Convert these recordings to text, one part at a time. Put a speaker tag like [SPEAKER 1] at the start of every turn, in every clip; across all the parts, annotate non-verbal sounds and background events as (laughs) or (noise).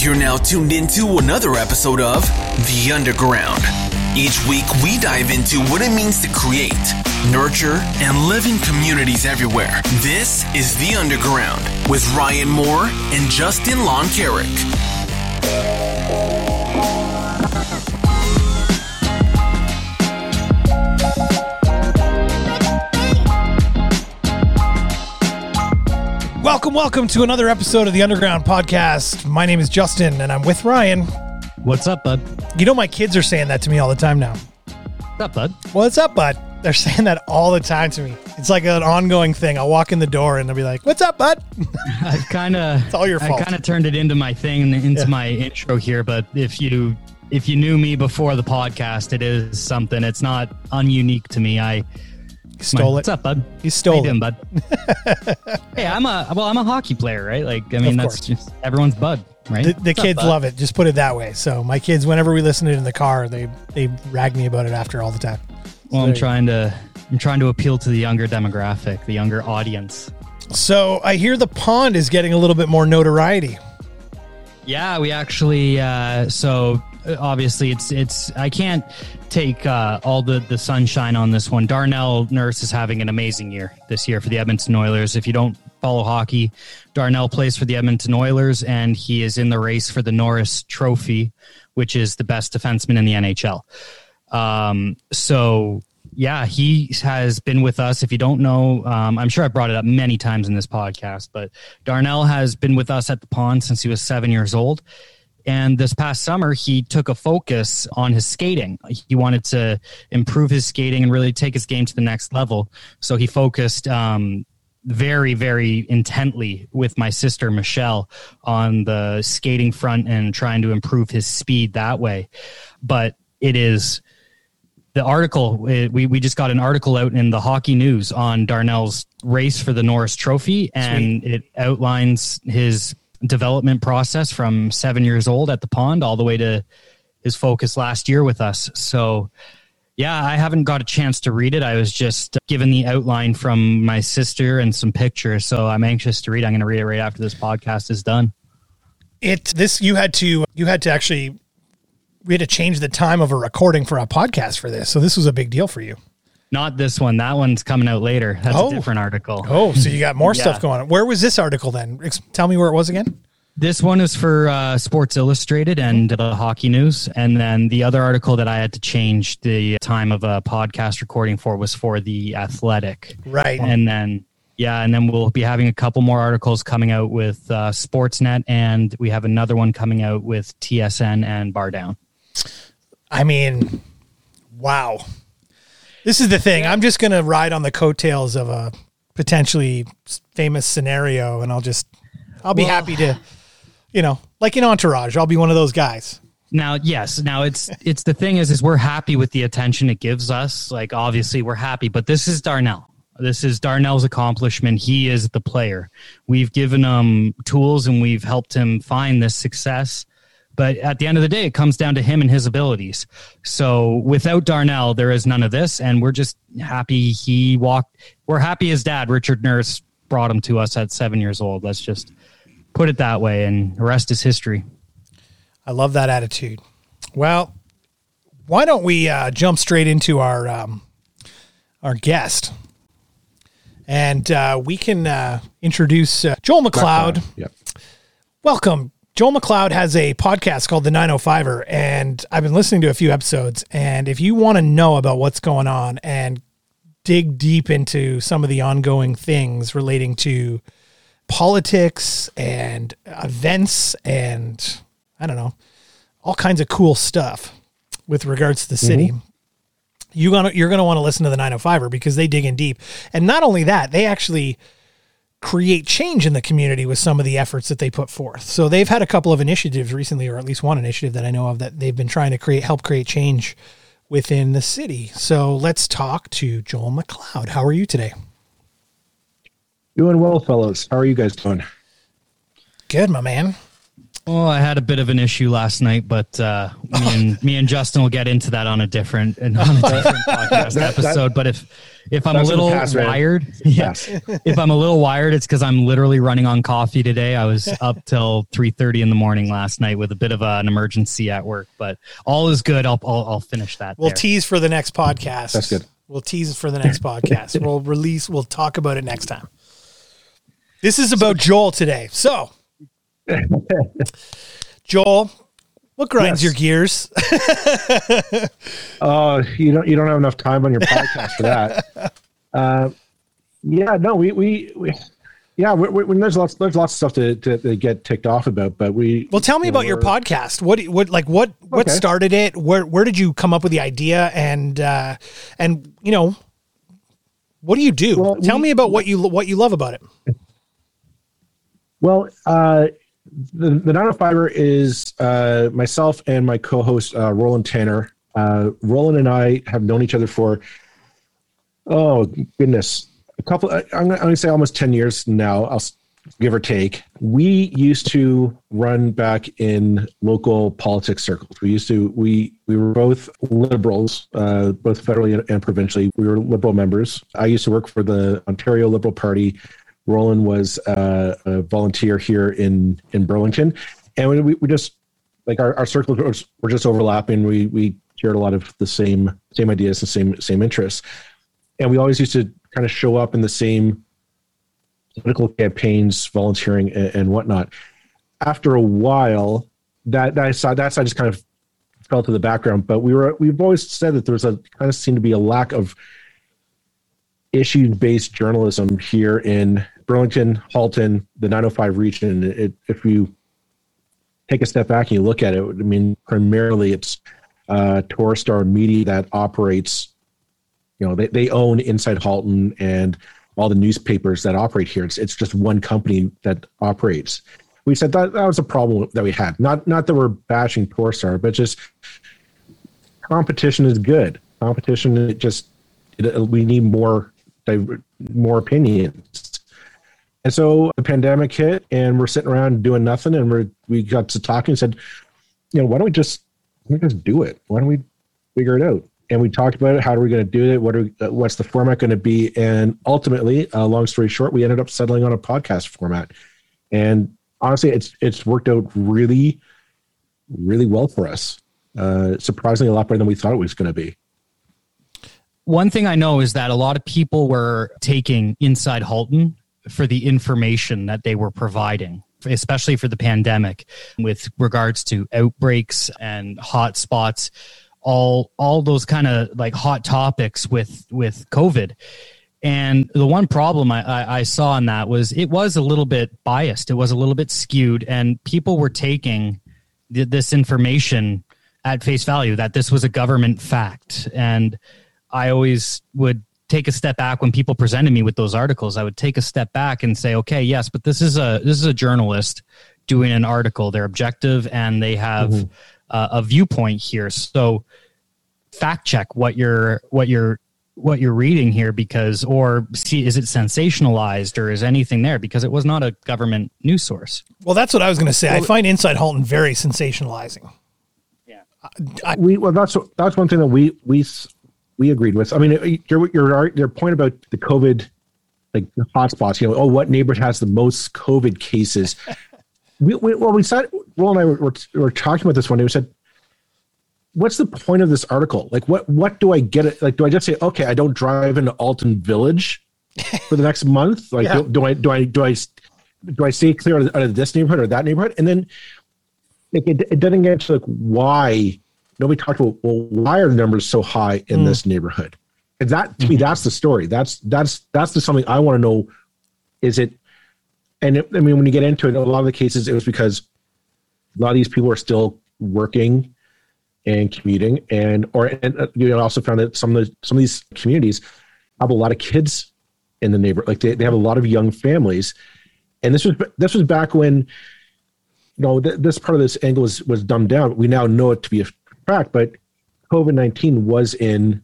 [SPEAKER 1] You're now tuned into another episode of The Underground. Each week, we dive into what it means to create, nurture, and live in communities everywhere. This is The Underground with Ryan Moore and Justin Lon
[SPEAKER 2] Welcome, welcome to another episode of the Underground Podcast. My name is Justin, and I'm with Ryan.
[SPEAKER 3] What's up, bud?
[SPEAKER 2] You know, my kids are saying that to me all the time now.
[SPEAKER 3] What's up, bud?
[SPEAKER 2] What's up, bud? They're (laughs) saying that all the time to me. It's like an ongoing thing. I'll walk in the door and they'll be like, "What's up, bud?" (laughs)
[SPEAKER 3] I've kind of
[SPEAKER 2] It's all your fault.
[SPEAKER 3] I kind of turned it into my thing, into
[SPEAKER 2] Yeah.
[SPEAKER 3] my intro here. But if you if you knew me before the podcast, it is something. It's not ununique to me. I
[SPEAKER 2] Stole it.
[SPEAKER 3] What's up, bud?
[SPEAKER 2] You stole
[SPEAKER 3] How you
[SPEAKER 2] it.
[SPEAKER 3] doing, bud? (laughs) hey, I'm a well. I'm a hockey player, right? Like, I mean,
[SPEAKER 2] Of
[SPEAKER 3] that's
[SPEAKER 2] course.
[SPEAKER 3] just everyone's bud, right?
[SPEAKER 2] The, the
[SPEAKER 3] What's up,
[SPEAKER 2] kids
[SPEAKER 3] bud?
[SPEAKER 2] love it. Just put it that way. So my kids, whenever we listen to it in the car, they they rag me about it after all the time.
[SPEAKER 3] Well, I'm
[SPEAKER 2] you
[SPEAKER 3] trying to I'm trying to appeal to the younger demographic, the younger audience.
[SPEAKER 2] So I hear the pond is getting a little bit more notoriety.
[SPEAKER 3] Yeah, we actually. Uh, so obviously, it's it's. I can't take uh, all the the sunshine on this one. Darnell Nurse is having an amazing year this year for the Edmonton Oilers. If you don't follow hockey, Darnell plays for the Edmonton Oilers, and he is in the race for the Norris Trophy, which is the best defenseman in the NHL. Um, so yeah, he has been with us. If you don't know, um, I'm sure I brought it up many times in this podcast, but Darnell has been with us at the pond since he was seven years old. And this past summer, he took a focus on his skating. He wanted to improve his skating and really take his game to the next level. So he focused um, very, very intently with my sister Michelle on the skating front and trying to improve his speed that way. But it is the article we, we just got an article out in the hockey news on darnell's race for the norris trophy and it outlines his development process from seven years old at the pond all the way to his focus last year with us. So yeah i haven't got a chance to read it. I was just given the outline from my sister and some pictures. So i'm anxious to read. I'm going to read it right after this podcast is done.
[SPEAKER 2] It this you had to you had to actually we had to change the time of a recording for a podcast for this. So this was a big deal for you.
[SPEAKER 3] Not this one that one's coming out later that's
[SPEAKER 2] Oh.
[SPEAKER 3] a different article
[SPEAKER 2] Oh, so you got more
[SPEAKER 3] Yeah.
[SPEAKER 2] stuff going on. Where was this article then? Ex- tell me where it was again.
[SPEAKER 3] This one is for uh, Sports Illustrated and the Hockey News, and then the other article that I had to change the time of a podcast recording for was for the Athletic,
[SPEAKER 2] Right.
[SPEAKER 3] and then yeah, and then we'll be having a couple more articles coming out with uh, Sportsnet, and we have another one coming out with TSN and BarDown.
[SPEAKER 2] I mean, wow. This is the thing. I'm just going to ride on the coattails of a potentially famous scenario and I'll just I'll be
[SPEAKER 3] Well-
[SPEAKER 2] happy to you know, like in Entourage, I'll be one of those guys.
[SPEAKER 3] Now, yes, now it's (laughs) it's the thing is is we're happy with the attention it gives us. Like obviously we're happy, but this is Darnell. This is Darnell's accomplishment. He is the player. We've given him tools and we've helped him find this success. But at the end of the day, it comes down to him and his abilities. So without Darnell, there is none of this. And we're just happy he walked. We're happy his dad, Richard Nurse, brought him to us at seven years old. Let's just put it that way. And the rest is history.
[SPEAKER 2] I love that attitude. Well, why don't we uh, jump straight into our um, our guest, and uh, we can uh, introduce uh, Joel Macleod.
[SPEAKER 4] Yep.
[SPEAKER 2] Welcome. Joel Macleod has a podcast called The 905er, and I've been listening to a few episodes. And if you want to know about what's going on and dig deep into some of the ongoing things relating to politics and events and I don't know, all kinds of cool stuff with regards to the city. Mm-hmm. You gonna you're gonna want to listen to the 905er because they dig in deep. And not only that, they actually create change in the community with some of the efforts that they put forth. So they've had a couple of initiatives recently, or at least one initiative that I know of that they've been trying to create help create change within the city. So let's talk to Joel Macleod. How are you today?
[SPEAKER 4] Doing well, fellows. How are you guys doing?
[SPEAKER 2] Good, my man.
[SPEAKER 3] Well, I had a bit of an issue last night, but uh, me and (laughs) me and Justin will get into that on a different on a different podcast
[SPEAKER 4] That-
[SPEAKER 3] episode. But if if I'm a
[SPEAKER 4] That's in the
[SPEAKER 3] little
[SPEAKER 4] past, man.
[SPEAKER 3] wired, yes, (laughs) if I'm a little wired, it's because I'm literally running on coffee today. I was up till three thirty in the morning last night with a bit of an emergency at work, but all is good. I'll I'll, I'll finish that.
[SPEAKER 2] We'll
[SPEAKER 3] there.
[SPEAKER 2] tease for the next podcast.
[SPEAKER 4] That's good.
[SPEAKER 2] We'll tease for the next (laughs) podcast. We'll release. We'll talk about it next time. This is about Joel today. So, (laughs) Joel, what grinds
[SPEAKER 4] Yes.
[SPEAKER 2] your gears?
[SPEAKER 4] Oh, (laughs) you don't you don't have enough time on your podcast for that. (laughs) Uh, yeah, no, we we, we yeah, we, we, there's lots there's lots of stuff to, to, to get ticked off about, but we
[SPEAKER 2] Well, tell me about your podcast. What what like what what
[SPEAKER 4] Okay.
[SPEAKER 2] started it? Where where did you come up with the idea? And uh, and you know, what do you do?
[SPEAKER 4] Well,
[SPEAKER 2] tell
[SPEAKER 4] we-
[SPEAKER 2] me about what you what you love about it.
[SPEAKER 4] Well, uh, the the 905er is uh, myself and my co-host uh, Roland Tanner. Uh, Roland and I have known each other for oh goodness, a couple. I'm gonna, I'm gonna say almost ten years now. I'll give or take. We used to run back in local politics circles. We used to we we were both liberals, uh, both federally and provincially. We were liberal members. I used to work for the Ontario Liberal Party. Roland was uh, a volunteer here in in Burlington, and we, we just like our, our circles were- just overlapping. We we shared a lot of the same same ideas and same same interests, and we always used to kind of show up in the same political campaigns, volunteering and, and whatnot. After a while, that that side that side just kind of fell to the background. But we were we've always said that there was a kind of seemed to be a lack of issue based journalism here in Burlington, Halton, the 905 region. It, if you take a step back and you look at it, I mean, primarily it's uh, Torstar Media that operates. You know, they, they own Inside Halton and all the newspapers that operate here. It's it's just one company that operates. We said that that was a problem that we had. Not not that we're bashing Torstar, but just competition is good. Competition it just it, we need more more opinions. And so the pandemic hit, and we're sitting around doing nothing, and we we got to talking and said, you know, why don't we just we just do it? Why don't we figure it out? And we talked about it. How are we going to do it? What are what's the format going to be? And ultimately, uh, long story short, we ended up settling on a podcast format. And honestly, it's it's worked out really, really well for us. Uh, surprisingly, a lot better than we thought it was going to be.
[SPEAKER 3] One thing I know is that a lot of people were taking Inside Halton for the information that they were providing, especially for the pandemic, with regards to outbreaks and hot spots, all all those kind of like hot topics with with COVID. And the one problem I, I, I saw in that was it was a little bit biased. It was a little bit skewed, and people were taking th- this information at face value that this was a government fact. And I always would take a step back when people presented me with those articles. I would take a step back and say, okay, yes, but this is a this is a journalist doing an article. They're objective and they have uh, a viewpoint here. So fact check what you're what you're what you're reading here because or see is it sensationalized or is anything there because it was not a government news source.
[SPEAKER 2] Well, that's what I was going to say. I find Inside Halton very sensationalizing.
[SPEAKER 4] Yeah we well that's that's one thing that we we we agreed with. I mean, uh, your your your point about the COVID like the hotspots. You know, oh, what neighborhood has the most COVID cases? (laughs) we, we well, we said Roll and I were, were, were talking about this one day. We said, what's the point of this article? Like, what what do I get? It like, do I just say, okay, I don't drive into Alton Village for the next month? Like,
[SPEAKER 2] Yeah.
[SPEAKER 4] do, do I do I do I do I stay clear out of this neighborhood or that neighborhood? And then like it, it doesn't get to like why nobody talked about well why are the numbers so high in this neighborhood? And that to me that's the story. That's that's that's the something i want to know is it and it, i mean when you get into it a lot of the cases it was because a lot of these people are still working and commuting and or and uh, you also found that some of the some of these communities have a lot of kids in the neighborhood like they, they have a lot of young families. And this was this was back when you know, th- this part of this angle was was dumbed down. We now know it to be a fact, but COVID nineteen was in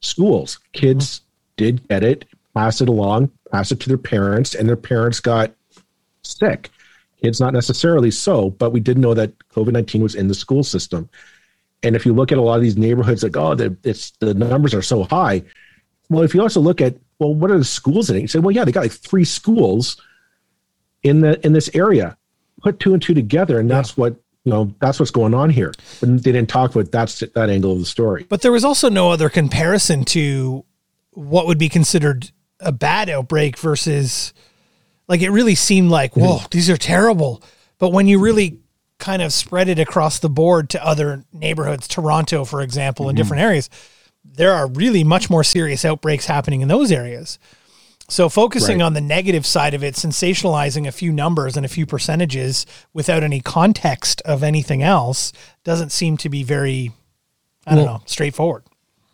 [SPEAKER 4] schools. Kids mm-hmm. did get it, pass it along, pass it to their parents, and their parents got sick. Kids, not necessarily so, but we did know that COVID 19 was in the school system. And if you look at a lot of these neighborhoods, like, oh, the, it's, the numbers are so high. Well, if you also look at, well, what are the schools in it? You say, well, yeah, they got like three schools in the in this area. Put two and two together, and that's what you know that's what's going on here but they didn't talk about that's that angle of the story
[SPEAKER 2] but there was also no other comparison to what would be considered a bad outbreak versus like it really seemed like whoa mm-hmm. these are terrible but when you really kind of spread it across the board to other neighborhoods toronto for example mm-hmm. in different areas there are really much more serious outbreaks happening in those areas so focusing right. on the negative side of it, sensationalizing a few numbers and a few percentages without any context of anything else doesn't seem to be very, I don't know, straightforward.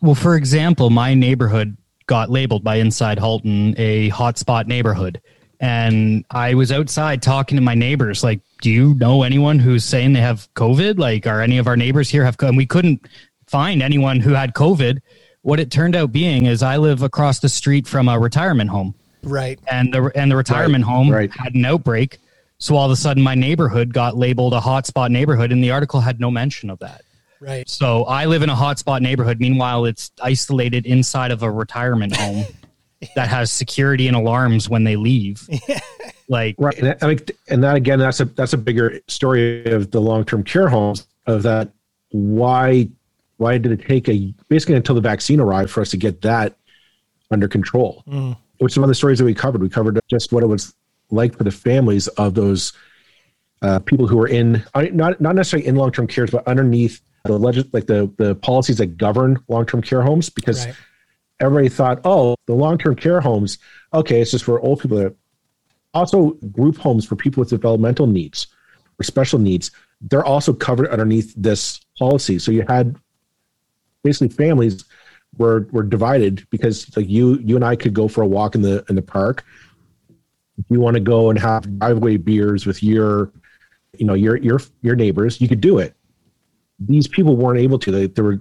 [SPEAKER 3] Well, for example, my neighborhood got labeled by Inside Halton a hotspot neighborhood. And I was outside talking to my neighbors, like, do you know anyone who's saying they have COVID? Like, are any of our neighbors here have, and we couldn't find anyone who had COVID what it turned out being is I live across the street from a retirement home.
[SPEAKER 2] Right.
[SPEAKER 3] And the and the retirement right. home right. had an outbreak. So all of a sudden my neighborhood got labeled a hotspot neighborhood and the article had no mention of that.
[SPEAKER 2] Right.
[SPEAKER 3] So I live in a hotspot neighborhood. Meanwhile, it's isolated inside of a retirement home (laughs) that has security and alarms when they leave. (laughs) Like
[SPEAKER 4] right. And, I mean, and that again, that's a that's a bigger story of the long term care homes of that. Why why did it take a basically until the vaccine arrived for us to get that under control? Mm. Which is one of the stories that we covered. We covered just what it was like for the families of those uh, people who were in not not necessarily in long term cares, but underneath the legis- like the the policies that govern long term care homes, because right. everybody thought, oh, the long term care homes, okay, it's just for old people. That also group homes for people with developmental needs or special needs. They're also covered underneath this policy. So you had basically families were were divided because like you you and I could go for a walk in the in the park. If you want to go and have driveway beers with your you know your your your neighbors, you could do it. These people weren't able to. They, there were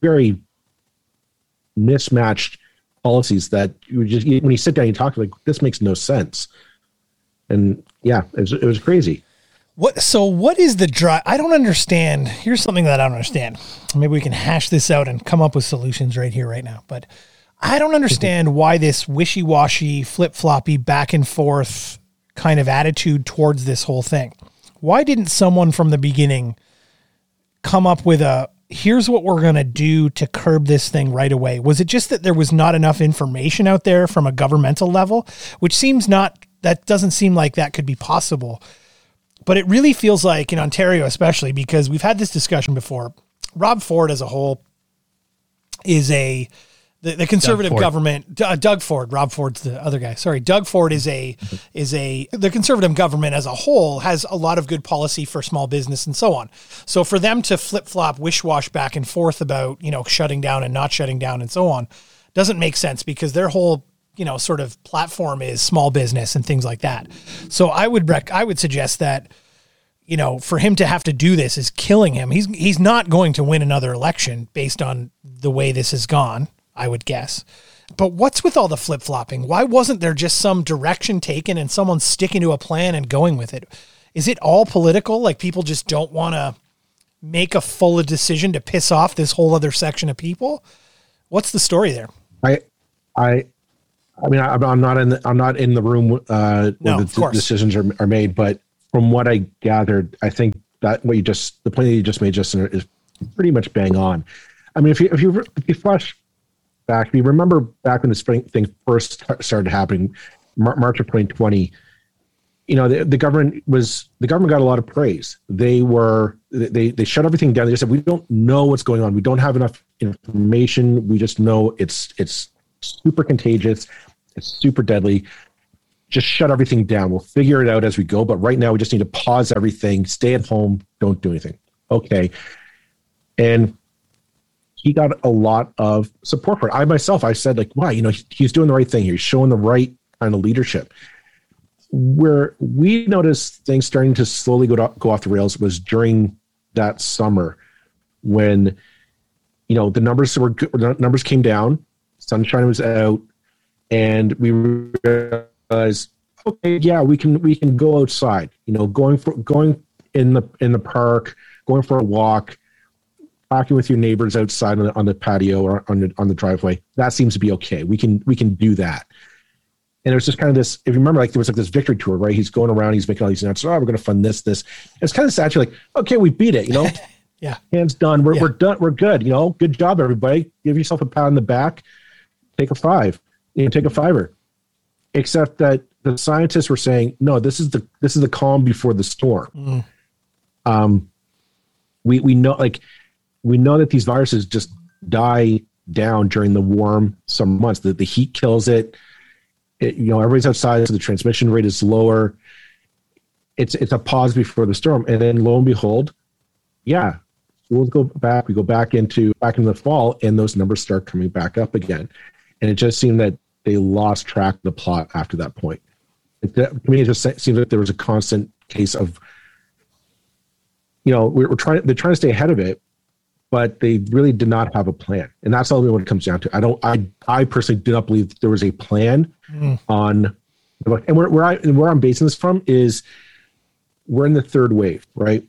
[SPEAKER 4] very mismatched policies that you just when you sit down and talk like this makes no sense. And yeah, it was, it was crazy.
[SPEAKER 2] What so what is the drive? I don't understand. Here's something that I don't understand. Maybe we can hash this out and come up with solutions right here right now. But I don't understand why this wishy-washy, flip-floppy back and forth kind of attitude towards this whole thing. Why didn't someone from the beginning come up with a here's what we're going to do to curb this thing right away? Was it just that there was not enough information out there from a governmental level, which seems not that doesn't seem like that could be possible but it really feels like in Ontario, especially because we've had this discussion before. Rob Ford, as a whole, is a the, the conservative Doug government. Uh, Doug Ford, Rob Ford's the other guy. Sorry, Doug Ford is a is a the conservative government as a whole has a lot of good policy for small business and so on. So for them to flip flop, wish wash back and forth about you know shutting down and not shutting down and so on doesn't make sense because their whole you know sort of platform is small business and things like that. So I would rec- I would suggest that you know for him to have to do this is killing him. He's he's not going to win another election based on the way this has gone. I would guess. But what's with all the flip flopping? Why wasn't there just some direction taken and someone sticking to a plan and going with it? Is it all political? Like people just don't want to make a full decision to piss off this whole other section of people? What's the story there?
[SPEAKER 4] I I I mean, I, am not in the, I'm not in the room uh,
[SPEAKER 2] no,
[SPEAKER 4] where the decisions are, are made, but from what I gathered, I think that what you just the point that you just made, Justin, is pretty much bang on. I mean, if you if you if you flash back, if you remember back when the spring thing first started happening, March of 2020, you know, the, the government was the government got a lot of praise. They were they they shut everything down. They just said we don't know what's going on. We don't have enough information. We just know it's it's super contagious. It's super deadly. Just shut everything down. We'll figure it out as we go. But right now, we just need to pause everything, stay at home, don't do anything. Okay. And he got a lot of support for it. I myself, I said, like, wow, you know, he's doing the right thing. He's showing the right kind of leadership. Where we noticed things starting to slowly go, to, go off the rails was during that summer when, you know, the numbers were numbers came down sunshine was out, and we realized, okay, yeah, we can we can go outside. You know, going for going in the in the park, going for a walk, talking with your neighbors outside on the, on the patio or on the on the driveway. That seems to be okay. We can we can do that. And it was just kind of this. If you remember, like there was like this victory tour, right? He's going around, he's making all these announcements. Oh, we're going to fund this, this. It's kind of sad. You're like, okay, we beat it. You know, (laughs)
[SPEAKER 2] yeah,
[SPEAKER 4] hands done. We're
[SPEAKER 2] Yeah.
[SPEAKER 4] we're done. We're good. You know, good job, everybody. Give yourself a pat on the back. Take a five. You know, take a fiver. Except that the scientists were saying, no, this is the this is the calm before the storm. Um, we we know like we know that these viruses just die down during the warm summer months. The the heat kills it. it you know, everybody's outside, so the transmission rate is lower. It's it's a pause before the storm, and then lo and behold, yeah, schools go back. We go back into back in the fall, and those numbers start coming back up again. And it just seemed that they lost track of the plot after that point. It, to me, it just se- seems like there was a constant case of, you know, we're, we're trying. They're trying to stay ahead of it, but they really did not have a plan, and that's all what it comes down to. I don't. I I personally do not believe there was a plan mm. on, and where where I and where I'm basing this from is, we're in the third wave, right?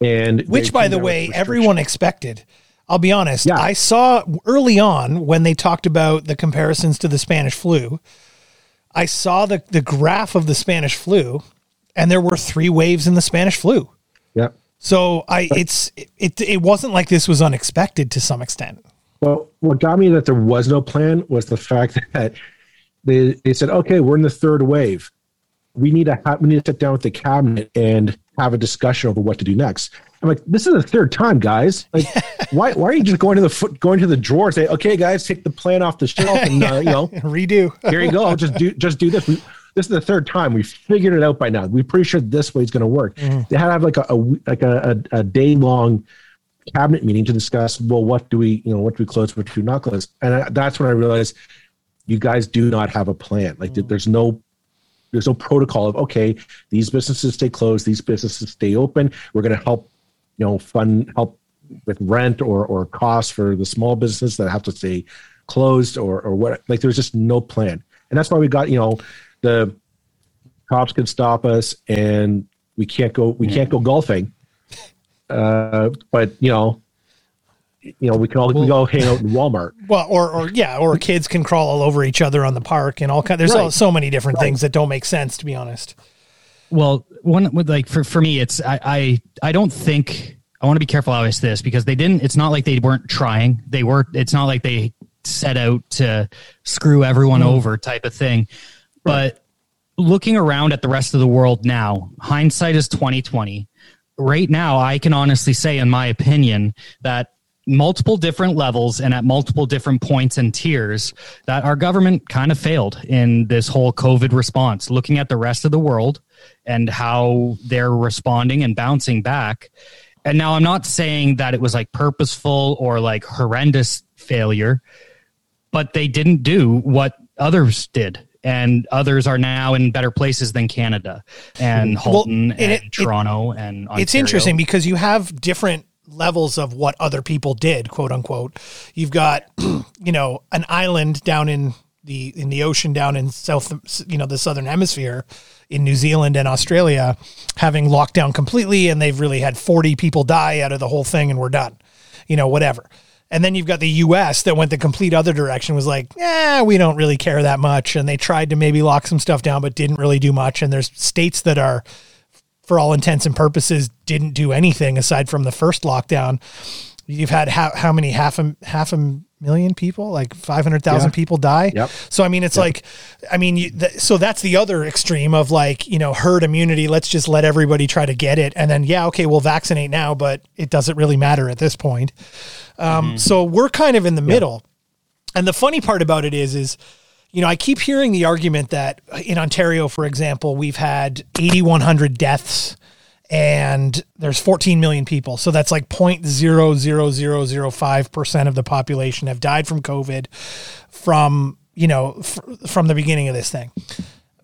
[SPEAKER 4] And
[SPEAKER 2] which by the way everyone expected i'll be honest
[SPEAKER 4] Yeah.
[SPEAKER 2] i saw early on when they talked about the comparisons to the spanish flu i saw the, the graph of the spanish flu and there were three waves in the spanish flu
[SPEAKER 4] yeah.
[SPEAKER 2] so i it's it, it wasn't like this was unexpected to some extent
[SPEAKER 4] Well, what got me that there was no plan was the fact (laughs) that they, they said, okay, we're in the third wave. We need to have, we need to sit down with the cabinet and have a discussion over what to do next. I'm like, this is the third time, guys. Like, (laughs) why why are you just going to the foot going to the drawer and say, okay, guys, take the plan off the shelf and uh, you know, (laughs)
[SPEAKER 2] redo
[SPEAKER 4] here you go. Just do just do this. We, this is the third time we figured it out by now. We're pretty sure this way is going to work. They had to have like a, a like a, a, a day long cabinet meeting to discuss. Well, what do we you know what do we close, what do we not close? And I, that's when I realized you guys do not have a plan. Like there's no there's no protocol of okay, these businesses stay closed, these businesses stay open. We're going to help you know fund help with rent or or costs for the small business that have to stay closed or or what like there's just no plan. And that's why we got you know the cops could stop us and we can't go we can't go golfing. Uh but you know you know we can all we go hang out in walmart. (laughs)
[SPEAKER 2] Well or or yeah or kids can crawl all over each other on the park and all kind there's all,
[SPEAKER 4] Right.
[SPEAKER 2] so many different things that don't make sense to be honest
[SPEAKER 3] Well, one with like for for me, it's I I, I don't think I want to be careful how I say this because they didn't. It's not like they weren't trying. They were. It's not like they set out to screw everyone mm-hmm. over type of thing. But looking around at the rest of the world now, hindsight is twenty twenty. Right now, I can honestly say, in my opinion, that multiple different levels and at multiple different points and tiers that our government kind of failed in this whole covid response looking at the rest of the world and how they're responding and bouncing back. And now i'm not saying that it was like purposeful or like horrendous failure but they didn't do what others did. And others are now in better places than canada and
[SPEAKER 2] Well,
[SPEAKER 3] Halton
[SPEAKER 2] and
[SPEAKER 3] and,
[SPEAKER 2] it- it-
[SPEAKER 3] toronto and Ontario.
[SPEAKER 2] it's interesting because you have different levels of what other people did quote unquote. You've got (clears throat) you know an island down in the in the ocean down in south you know the southern hemisphere in New Zealand and Australia having locked down completely and they've really had 40 people die out of the whole thing and we're done you know whatever and then you've got the US that went the complete other direction was like yeah we don't really care that much and they tried to maybe lock some stuff down but didn't really do much and there's states that are for all intents and purposes didn't do anything aside from the first lockdown. You've had how, how many half a half a million people, like five hundred thousand
[SPEAKER 4] Yeah.
[SPEAKER 2] people die.
[SPEAKER 4] Yep.
[SPEAKER 2] So I mean, it's like, I mean, you, th- so that's the other extreme of like you know herd immunity. Let's just let everybody try to get it, and then yeah, okay, we'll vaccinate now, but it doesn't really matter at this point. Um, So we're kind of in the middle. And the funny part about it is, is you know, I keep hearing the argument that in Ontario, for example, we've had 8,100 deaths and there's 14 million people. So that's like 0.00005% of the population have died from COVID from, you know, f- from the beginning of this thing.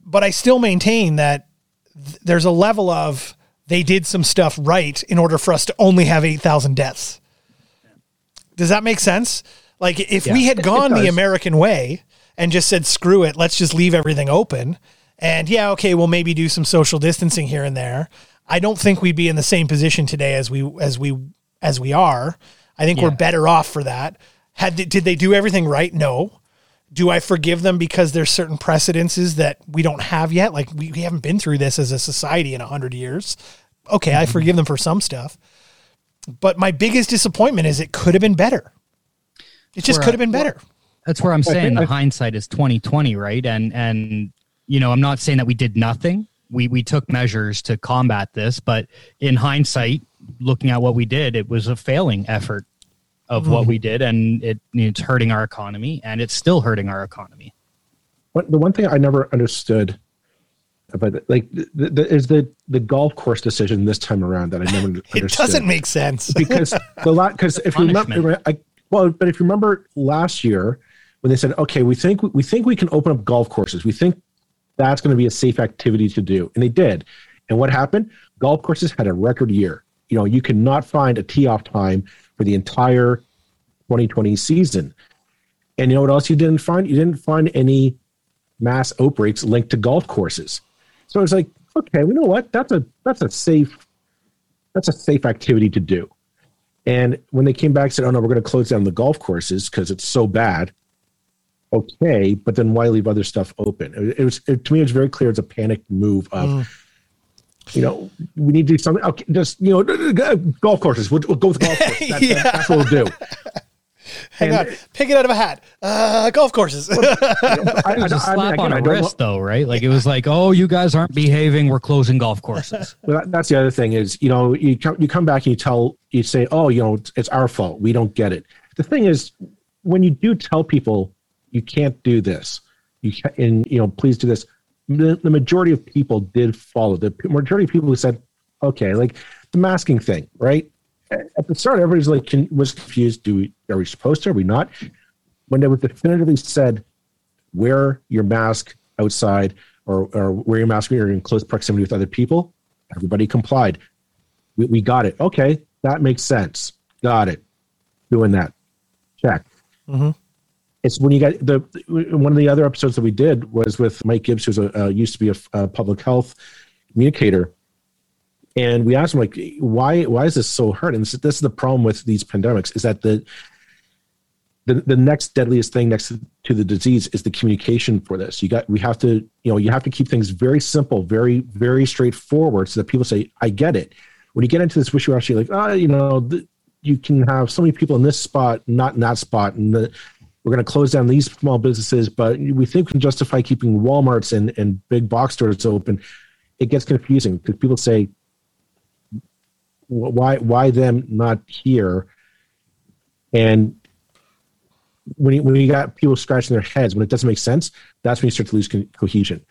[SPEAKER 2] But I still maintain that th- there's a level of they did some stuff right in order for us to only have 8,000 deaths. Does that make sense? Like if we had (laughs) gone the. American way and just said screw it, let's just leave everything open And yeah, okay, we'll maybe do some social distancing here and there. I don't think we'd be in the same position today as we as we as we are. I think we're better off for that. Had did they do everything right? No. Do I forgive them because there's certain precedences that we don't have yet? Like we, we haven't been through this as a society in a hundred years. Okay, I mm-hmm. forgive them for some stuff. But my biggest disappointment is it could have been better. It just could have been better.
[SPEAKER 3] That's where I'm saying the hindsight is 2020, right? And and you know, I'm not saying that we did nothing. We we took measures to combat this, but in hindsight, looking at what we did, it was a failing effort of what we did, and it it's hurting our economy, and it's still hurting our economy.
[SPEAKER 4] What, the one thing I never understood about it, like the, the, is the the golf course decision this time around that I never (laughs) understood.
[SPEAKER 2] It doesn't make sense.
[SPEAKER 4] because the lot because if you remember, I, well, but if you remember last year when they said, okay, we think we think we can open up golf courses. We think that's going to be a safe activity to do, and they did. And what happened? Golf courses had a record year. You know, you cannot find a tee off time for the entire 2020 season. And you know what else you didn't find? You didn't find any mass outbreaks linked to golf courses. So it's like, okay, we know what? That's a that's a safe that's a safe activity to do. And when they came back said, "Oh no, we're going to close down the golf courses because it's so bad," okay, but then why leave other stuff open? It, it was it, to me, it was very clear it's a panic move of, mm. you know, we need to do something. Okay, just you know, uh, uh, golf courses. We'll, we'll go with golf courses. (laughs) That,
[SPEAKER 2] Yeah.
[SPEAKER 4] that- that's what we'll do.
[SPEAKER 2] Hang
[SPEAKER 4] And-
[SPEAKER 2] on, pick it out of a hat. Uh, golf courses. (laughs)
[SPEAKER 4] I,
[SPEAKER 3] It was a
[SPEAKER 4] I- I
[SPEAKER 3] slap
[SPEAKER 4] mean, again,
[SPEAKER 3] on
[SPEAKER 4] I
[SPEAKER 3] a
[SPEAKER 4] don't
[SPEAKER 3] wrist, though, right? Like it was like, oh, you guys aren't behaving. We're closing golf courses. (laughs)
[SPEAKER 4] Well, that, that's the other thing is, you know, you come, you come back and you tell, you say, oh, you know, it's, it's our fault. We don't get it. The thing is, when you do tell people you can't do this, you can't, and you know, please do this. The, the majority of people did follow. The majority of people who said, okay, like the masking thing, right? At the start, everybody's like was confused. Do we are we supposed to? Are we not? When they were definitively said, wear your mask outside or, or wear your mask when you're in close proximity with other people, everybody complied. We, we got it. Okay, that makes sense. Got it. Doing that. Check. Mm-hmm. It's when you got the one of the other episodes that we did was with Mike Gibbs, who's a uh, used to be a, a public health communicator, and we asked him like, why why is this so hard? And this, this is the problem with these pandemics is that the the, the next deadliest thing next to the disease is the communication for this. You got we have to you know you have to keep things very simple, very very straightforward, so that people say I get it. When you get into this wishy washy, like ah, you know, th- you can have so many people in this spot, not in that spot, and the, we're going to close down these small businesses, but we think we can justify keeping WalMarts and and big box stores open. It gets confusing because people say, why why them not here? And when you, when you got people scratching their heads when it doesn't make sense, that's when you start to lose co- cohesion.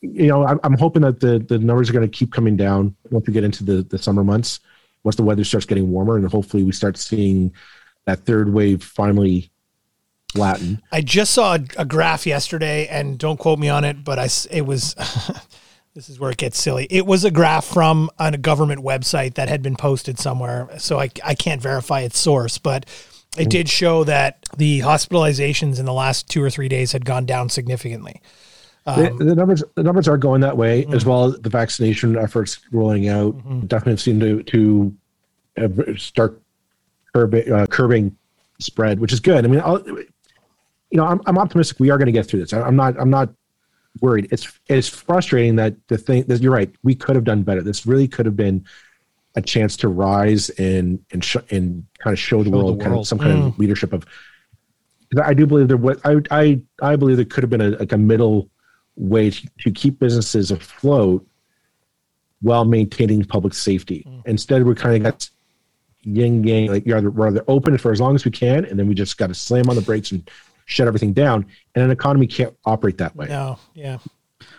[SPEAKER 4] You know, I'm, I'm hoping that the the numbers are going to keep coming down once we get into the the summer months, once the weather starts getting warmer, and hopefully we start seeing that third wave finally flatten.
[SPEAKER 2] I just saw a, a graph yesterday, and don't quote me on it, but I it was. (laughs) this is where it gets silly. It was a graph from a government website that had been posted somewhere, so I I can't verify its source, but it did show that the hospitalizations in the last two or three days had gone down significantly.
[SPEAKER 4] the, um, the numbers the numbers are going that way as mm-hmm. well as the vaccination efforts rolling out mm-hmm. definitely seem to to start curbing uh, curbing spread which is good i mean I'll, you know i'm, I'm optimistic we are going to get through this. I, i'm not i'm not worried. It's it's frustrating that the thing that you're right we could have done better. This really could have been a chance to rise and and sh- and kind of show the
[SPEAKER 3] Show the
[SPEAKER 4] world, kind of some kind of mm. leadership of, I do believe there was I I I believe there could have been a like a middle way to, to keep businesses afloat while maintaining public safety. Mm. Instead, we kind of got yin yang like you're either, we're either open for as long as we can, and then we just got to slam on the brakes and shut everything down. And an economy can't operate that way.
[SPEAKER 2] No, yeah,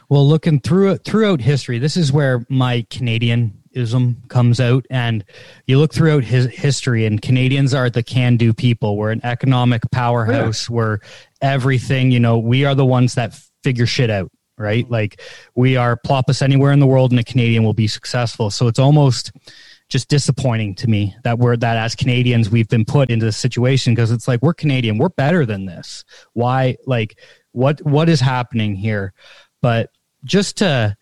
[SPEAKER 3] Well, looking through throughout history, this is where my Canadianism comes out, and you look throughout his history, and Canadians are the can-do people. We're an economic powerhouse. We're everything. You know, we are the ones that figure shit out, right? Mm-hmm. Like we are plop us anywhere in the world, and a Canadian will be successful. So it's almost just disappointing to me that we're that as Canadians we've been put into this situation because it's like we're Canadian, we're better than this. Why like what what is happening here? But just to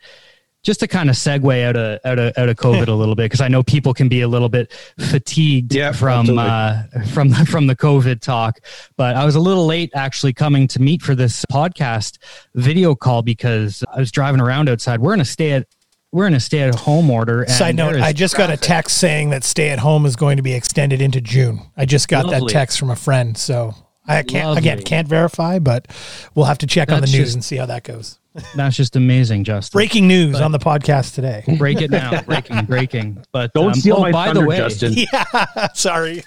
[SPEAKER 3] just to kind of segue out of out of out of COVID (laughs) a little bit because I know people can be a little bit fatigued
[SPEAKER 4] Yeah,
[SPEAKER 3] from uh, from the, from the COVID talk. But I was a little late actually coming to meet for this podcast video call because I was driving around outside. We're in a stay at we're in a stay at home order. And
[SPEAKER 2] Side note, I just got a text saying that stay at home is going to be extended into June. I just got that text from a friend. So I can't, again, can't verify, but we'll have to check on the news
[SPEAKER 3] just-
[SPEAKER 2] and see how that goes.
[SPEAKER 3] That's just amazing, Justin.
[SPEAKER 2] Breaking news on the podcast today.
[SPEAKER 3] break it now, (laughs) breaking, breaking. But
[SPEAKER 4] Don't
[SPEAKER 3] um,
[SPEAKER 4] steal
[SPEAKER 3] oh,
[SPEAKER 4] my
[SPEAKER 3] by
[SPEAKER 4] thunder,
[SPEAKER 3] the way,
[SPEAKER 4] Justin. (laughs)
[SPEAKER 2] Sorry.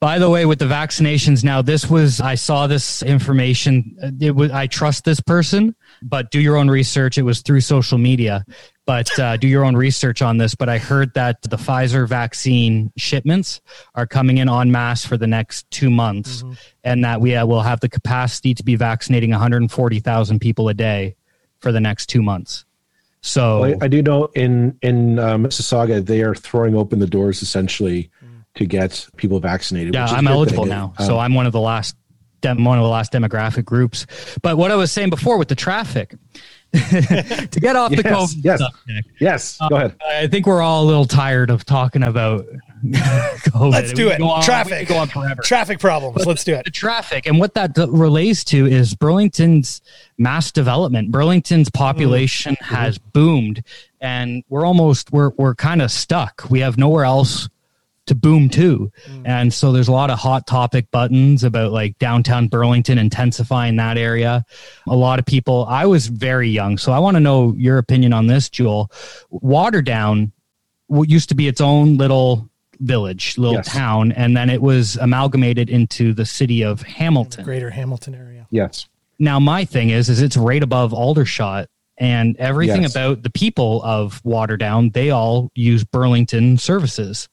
[SPEAKER 3] By the way, with the vaccinations now, this was I saw this information. uh, It was I trust this person, but do your own research. It was through social media, but uh, do your own research on this. But I heard that the Pfizer vaccine shipments are coming in en masse for the next two months, and that we uh, will have the capacity to be vaccinating 140,000 people a day for the next two months. So
[SPEAKER 4] Well, I, I do know in in uh, Mississauga they are throwing open the doors essentially to get people vaccinated.
[SPEAKER 3] Yeah,
[SPEAKER 4] which is a
[SPEAKER 3] I'm eligible
[SPEAKER 4] thing.
[SPEAKER 3] now,
[SPEAKER 4] Um,
[SPEAKER 3] so I'm one of the last. Dem- one of the last demographic groups. But what I was saying before with the traffic, (laughs) to get off the
[SPEAKER 4] Yes,
[SPEAKER 3] COVID
[SPEAKER 4] yes.
[SPEAKER 3] subject,
[SPEAKER 4] yes, go ahead.
[SPEAKER 3] I think we're all a little tired of talking about (laughs) COVID.
[SPEAKER 2] Let's do
[SPEAKER 3] We
[SPEAKER 2] it.
[SPEAKER 3] go on-
[SPEAKER 2] Traffic.
[SPEAKER 3] go on forever.
[SPEAKER 2] Traffic problems. Let's do it.
[SPEAKER 3] the traffic and what that d- relates to is Burlington's mass development. Burlington's population
[SPEAKER 2] Mm-hmm.
[SPEAKER 3] has boomed, and we're almost we're we're kind of stuck. We have nowhere else to boom too.
[SPEAKER 2] Mm.
[SPEAKER 3] and so there's a lot of hot topic buttons about like downtown Burlington intensifying that area. A lot of people. I was very young, so I want to know your opinion on this, Joel. Waterdown what used to be its own little village, little
[SPEAKER 4] Yes.
[SPEAKER 3] town, and then it was amalgamated into the city of Hamilton.
[SPEAKER 2] Greater Hamilton area.
[SPEAKER 4] Yes,
[SPEAKER 3] Now, my thing is, is it's right above Aldershot, and everything
[SPEAKER 4] Yes.
[SPEAKER 3] about the people of Waterdown, they all use Burlington services.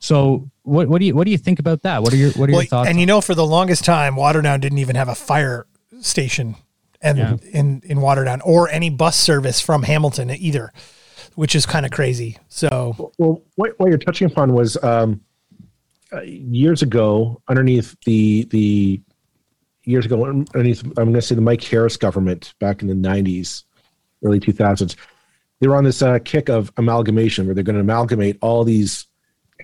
[SPEAKER 3] So, what what do you what do you think about that? What are your what are
[SPEAKER 2] Well,
[SPEAKER 3] your thoughts?
[SPEAKER 2] and you know, for the longest time, Waterdown didn't even have a fire station and
[SPEAKER 3] Yeah.
[SPEAKER 2] in in Waterdown or any bus service from Hamilton either, which is kind of crazy. So
[SPEAKER 4] well, what, what you're touching upon was um, uh, years ago, underneath the the years ago, underneath I'm going to say the Mike Harris government back in the '90s, early 2000s, they were on this uh, kick of amalgamation, where they're going to amalgamate all these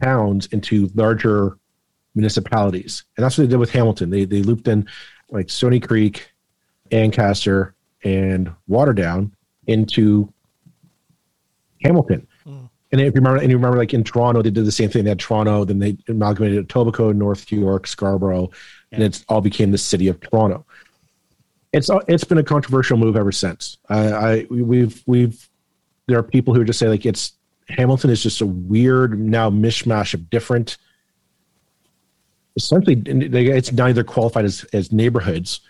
[SPEAKER 4] towns into larger municipalities, and that's what they did with Hamilton. They they looped in like Stoney Creek, Ancaster, and Waterdown into Hamilton. Hmm. And if you remember, and you remember, like in Toronto, they did the same thing. They had Toronto, then they amalgamated Etobicoke, North York, Scarborough, and it's all became the city of Toronto. It's it's been a controversial move ever since. I, I we've we've there are people who just say like it's Hamilton is just a weird now mishmash of different. Essentially, it's neither qualified as as neighborhoods,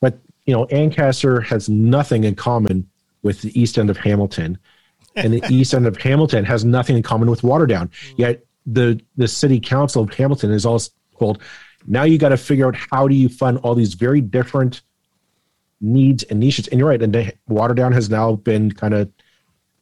[SPEAKER 4] but you know, Ancaster has nothing in common with the east end of Hamilton and the (laughs) east end of Hamilton has nothing in common with Waterdown. Mm. Yet the the city council of Hamilton is all told, now you got to figure out how do you fund all these very different needs and niches. And you're right, and Waterdown has now been kind of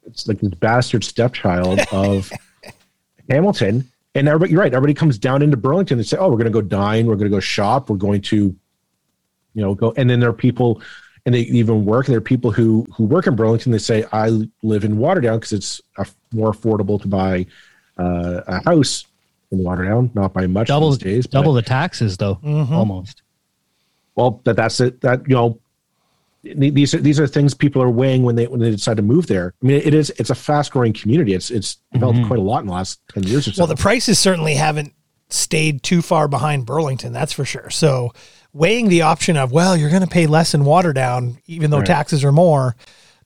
[SPEAKER 4] it's like this bastard stepchild of (laughs) Hamilton. And everybody, you're right. Everybody comes down into Burlington and say, "Oh, we're going to go dine. We're going to go shop. We're going to, you know, go." And then there are people and they even work. There are people who who work in Burlington. They say, "I live in Waterdown because it's a, more affordable to buy uh, a house in Waterdown, not by much
[SPEAKER 3] double
[SPEAKER 4] these days." but-
[SPEAKER 3] double the taxes though, almost.
[SPEAKER 4] well, that that's it. That you know, these are these are things people are weighing when they when they decide to move there. I mean, it is it's a fast growing community. It's it's developed mm-hmm. quite a lot in the last ten years or so.
[SPEAKER 2] well, the prices certainly haven't stayed too far behind Burlington, that's for sure. So weighing the option of well, you're going to pay less in Waterdown, even though
[SPEAKER 4] Right.
[SPEAKER 2] taxes are more.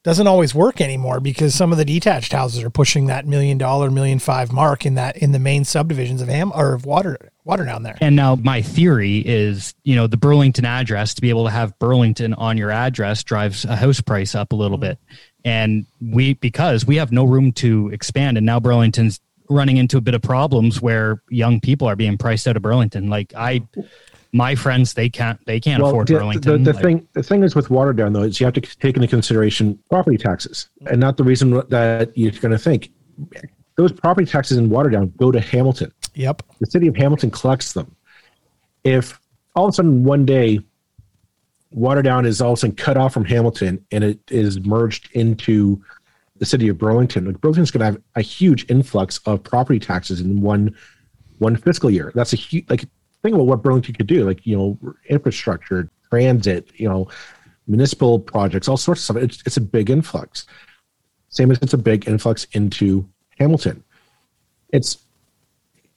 [SPEAKER 2] Doesn't always work anymore because some of the detached houses are pushing that million dollar, million five mark in that in the main subdivisions of Ham or of Water Waterdown there.
[SPEAKER 3] And now my theory is, you know, the Burlington address to be able to have Burlington on your address drives a house price up a little bit. And we because we have no room to expand and now Burlington's running into a bit of problems where young people are being priced out of Burlington. Like I my friends they can't they can't afford
[SPEAKER 4] the,
[SPEAKER 3] Burlington.
[SPEAKER 4] The, the
[SPEAKER 3] Like,
[SPEAKER 4] thing the thing is with Waterdown though is you have to take into consideration property taxes, and not the reason that you're going to think those property taxes in Waterdown go to Hamilton.
[SPEAKER 2] Yep.
[SPEAKER 4] the city of Hamilton collects them. If all of a sudden one day Waterdown is all of a sudden cut off from Hamilton and it is merged into the city of Burlington. Like Burlington's going to have a huge influx of property taxes in one one fiscal year. That's a huge like think about what Burlington could do, like you know infrastructure, transit, you know municipal projects, all sorts of stuff. It's, it's a big influx. Same as it's a big influx into Hamilton. It's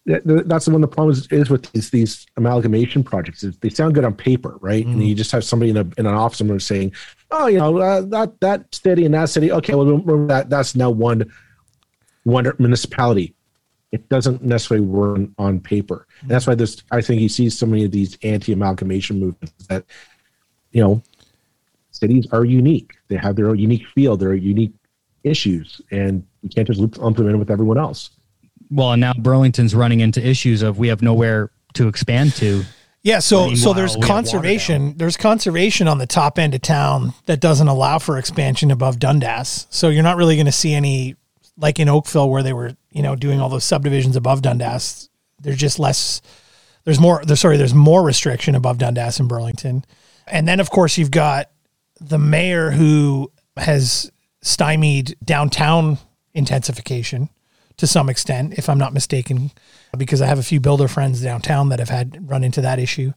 [SPEAKER 4] that's the one the problem is, is with these these amalgamation projects. Is they sound good on paper, right? Mm. And you just have somebody in a in an office somewhere saying, "Oh, you know uh, that that city and that city. Okay, well that that's now one one municipality." It doesn't necessarily work on paper, and that's why this. I think you see so many of these anti-amalgamation movements that, you know, cities are unique. They have their own unique feel, their unique issues, and you can't just lump them in with everyone else.
[SPEAKER 3] Well, and now Burlington's running into issues of we have nowhere to expand to.
[SPEAKER 2] Yeah, so so there's conservation. There's conservation on the top end of town that doesn't allow for expansion above Dundas. So you're not really going to see any like in Oakville where they were, you know, doing all those subdivisions above Dundas. There's just less. There's more. There's sorry. There's more restriction above Dundas in Burlington, and then of course you've got the mayor who has stymied downtown intensification to some extent, if I'm not mistaken, because I have a few builder friends downtown that have had run into that issue.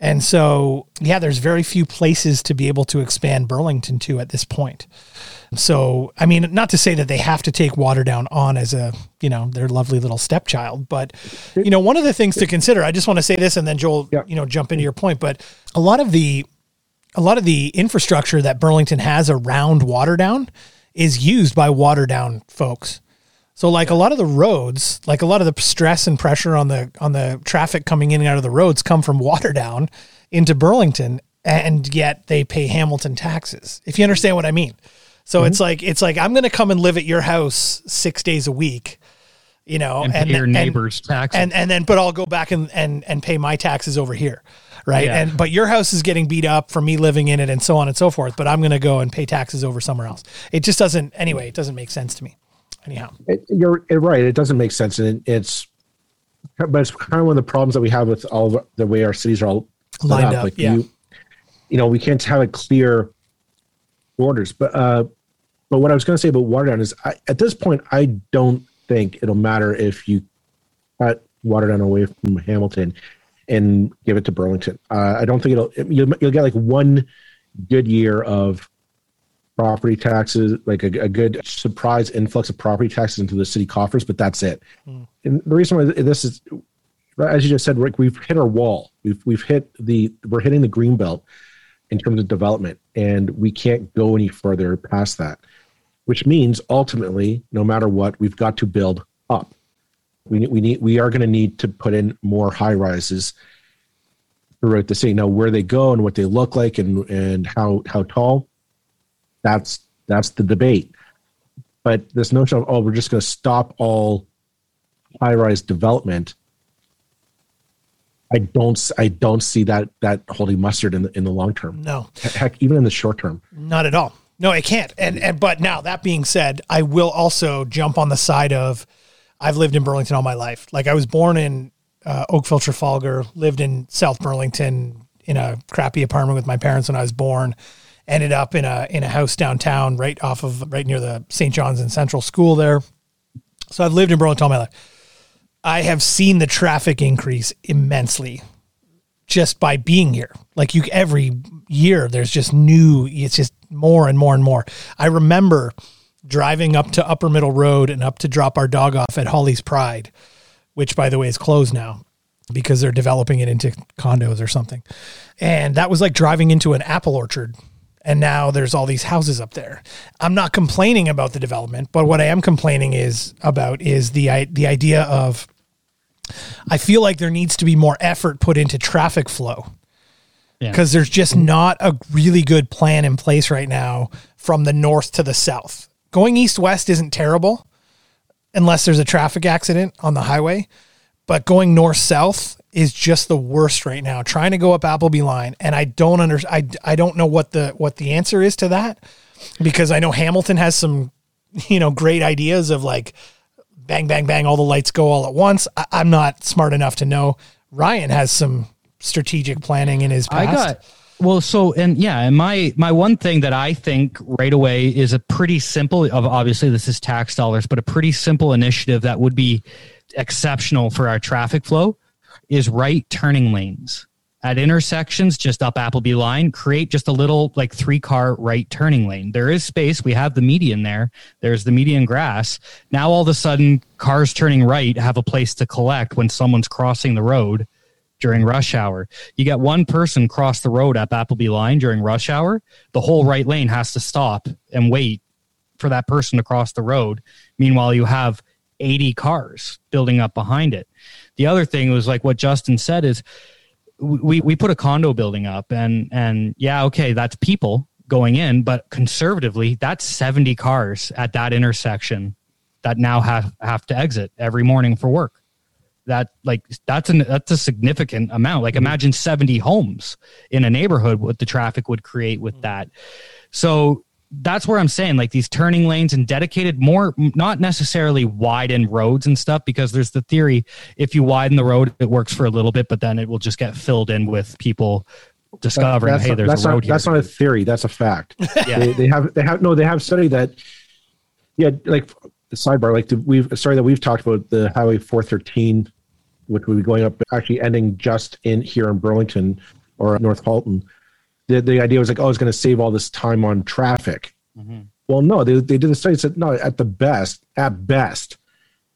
[SPEAKER 2] And so, yeah, there's very few places to be able to expand Burlington to at this point. So, I mean, not to say that they have to take Waterdown on as a, you know, their lovely little stepchild, but, you know, one of the things to consider, I just want to say this and then Joel, yeah. you know, jump into your point, but a lot of the, a lot of the infrastructure that Burlington has around Waterdown is used by Waterdown folks. So like a lot of the roads, like a lot of the stress and pressure on the on the traffic coming in and out of the roads come from Waterdown into Burlington and yet they pay Hamilton taxes. If you understand what I mean. So mm-hmm. it's like it's like I'm going to come and live at your house 6 days a week you know,
[SPEAKER 3] and, and your neighbor's taxes,
[SPEAKER 2] and and then but I'll go back and and and pay my taxes over here, right? Yeah. And but your house is getting beat up for me living in it, and so on and so forth. But I'm going to go and pay taxes over somewhere else. It just doesn't. Anyway, it doesn't make sense to me. Anyhow,
[SPEAKER 4] it, you're right. It doesn't make sense, and it's but it's kind of one of the problems that we have with all the, the way our cities are all
[SPEAKER 2] lined up. up. Like
[SPEAKER 4] yeah. you, you know, we can't have a clear orders. But uh, but what I was going to say about Waterdown is, I, at this point, I don't think it'll matter if you cut Waterdown away from Hamilton and give it to Burlington. Uh, I don't think it'll. You'll, you'll get like one good year of property taxes, like a, a, good surprise influx of property taxes into the city coffers, but that's it. Mm. And the reason why this is, as you just said, Rick, we've hit our wall. We've we've hit the we're hitting the green belt in terms of development, and we can't go any further past that. Which means ultimately, no matter what, we've got to build up. We we need we are going to need to put in more high rises throughout the city. Now, where they go and what they look like and and how how tall that's that's the debate. But this notion of oh, we're just going to stop all high-rise development. I don't I don't see that that holding mustard in the in the long term.
[SPEAKER 2] No,
[SPEAKER 4] heck, even in the short term,
[SPEAKER 2] not at all. No, it can't. And and but now that being said, I will also jump on the side of I've lived in Burlington all my life. Like I was born in uh, Oakville, Trafalgar, lived in South Burlington in a crappy apartment with my parents when I was born ended up in a in a house downtown, right off of right near the St. John's and Central School there. So I've lived in Burlington all my life. I have seen the traffic increase immensely just by being here. Like you every year there's just new it's just more and more and more. I remember driving up to Upper Middle Road and up to drop our dog off at Holly's Pride, which by the way is closed now because they're developing it into condos or something. And that was like driving into an apple orchard and now there's all these houses up there. I'm not complaining about the development, but what I am complaining is about is the the idea of I feel like there needs to be more effort put into traffic flow. Because yeah. there's just not a really good plan in place right now from the north to the south. Going east west isn't terrible unless there's a traffic accident on the highway, but going north south is just the worst right now. Trying to go up Appleby line, and I don't under I, I don't know what the what the answer is to that because I know Hamilton has some you know great ideas of like bang bang bang all the lights go all at once. I, am not smart enough to know. Ryan has some strategic planning in his past.
[SPEAKER 3] I got Well, so and yeah, and my my one thing that I think right away is a pretty simple. Of obviously this is tax dollars, but a pretty simple initiative that would be exceptional for our traffic flow is right turning lanes at intersections just up Appleby line, create just a little like three car right turning lane. There is space. We have the median there. There's the median grass. Now all of a sudden cars turning right have a place to collect when someone's crossing the road during rush hour. You get one person cross the road at Appleby line during rush hour, the whole right lane has to stop and wait for that person to cross the road. Meanwhile, you have 80 cars building up behind it. The other thing was like what Justin said is we we put a condo building up and and yeah okay that's people going in but conservatively that's 70 cars at that intersection that now have have to exit every morning for work that like that's an that's a significant amount like mm-hmm. imagine 70 homes in a neighborhood what the traffic would create with mm-hmm. that so that's where I'm saying like these turning lanes and dedicated more, not necessarily widen roads and stuff, because there's the theory if you widen the road, it works for a little bit, but then it will just get filled in with people discovering,
[SPEAKER 4] that's
[SPEAKER 3] hey, there's
[SPEAKER 4] that's
[SPEAKER 3] a road
[SPEAKER 4] not,
[SPEAKER 3] here.
[SPEAKER 4] That's not a theory. That's a fact. (laughs)
[SPEAKER 3] Yeah.
[SPEAKER 4] they, they have, they have, no, they have studied that. Yeah. Like the sidebar, like the, we've, sorry that we've talked about the highway 413, which will be going up, actually ending just in here in Burlington or North Halton the, the idea was like, oh, it's going to save all this time on traffic. Mm-hmm. Well, no, they, they did the study said, no, at the best, at best,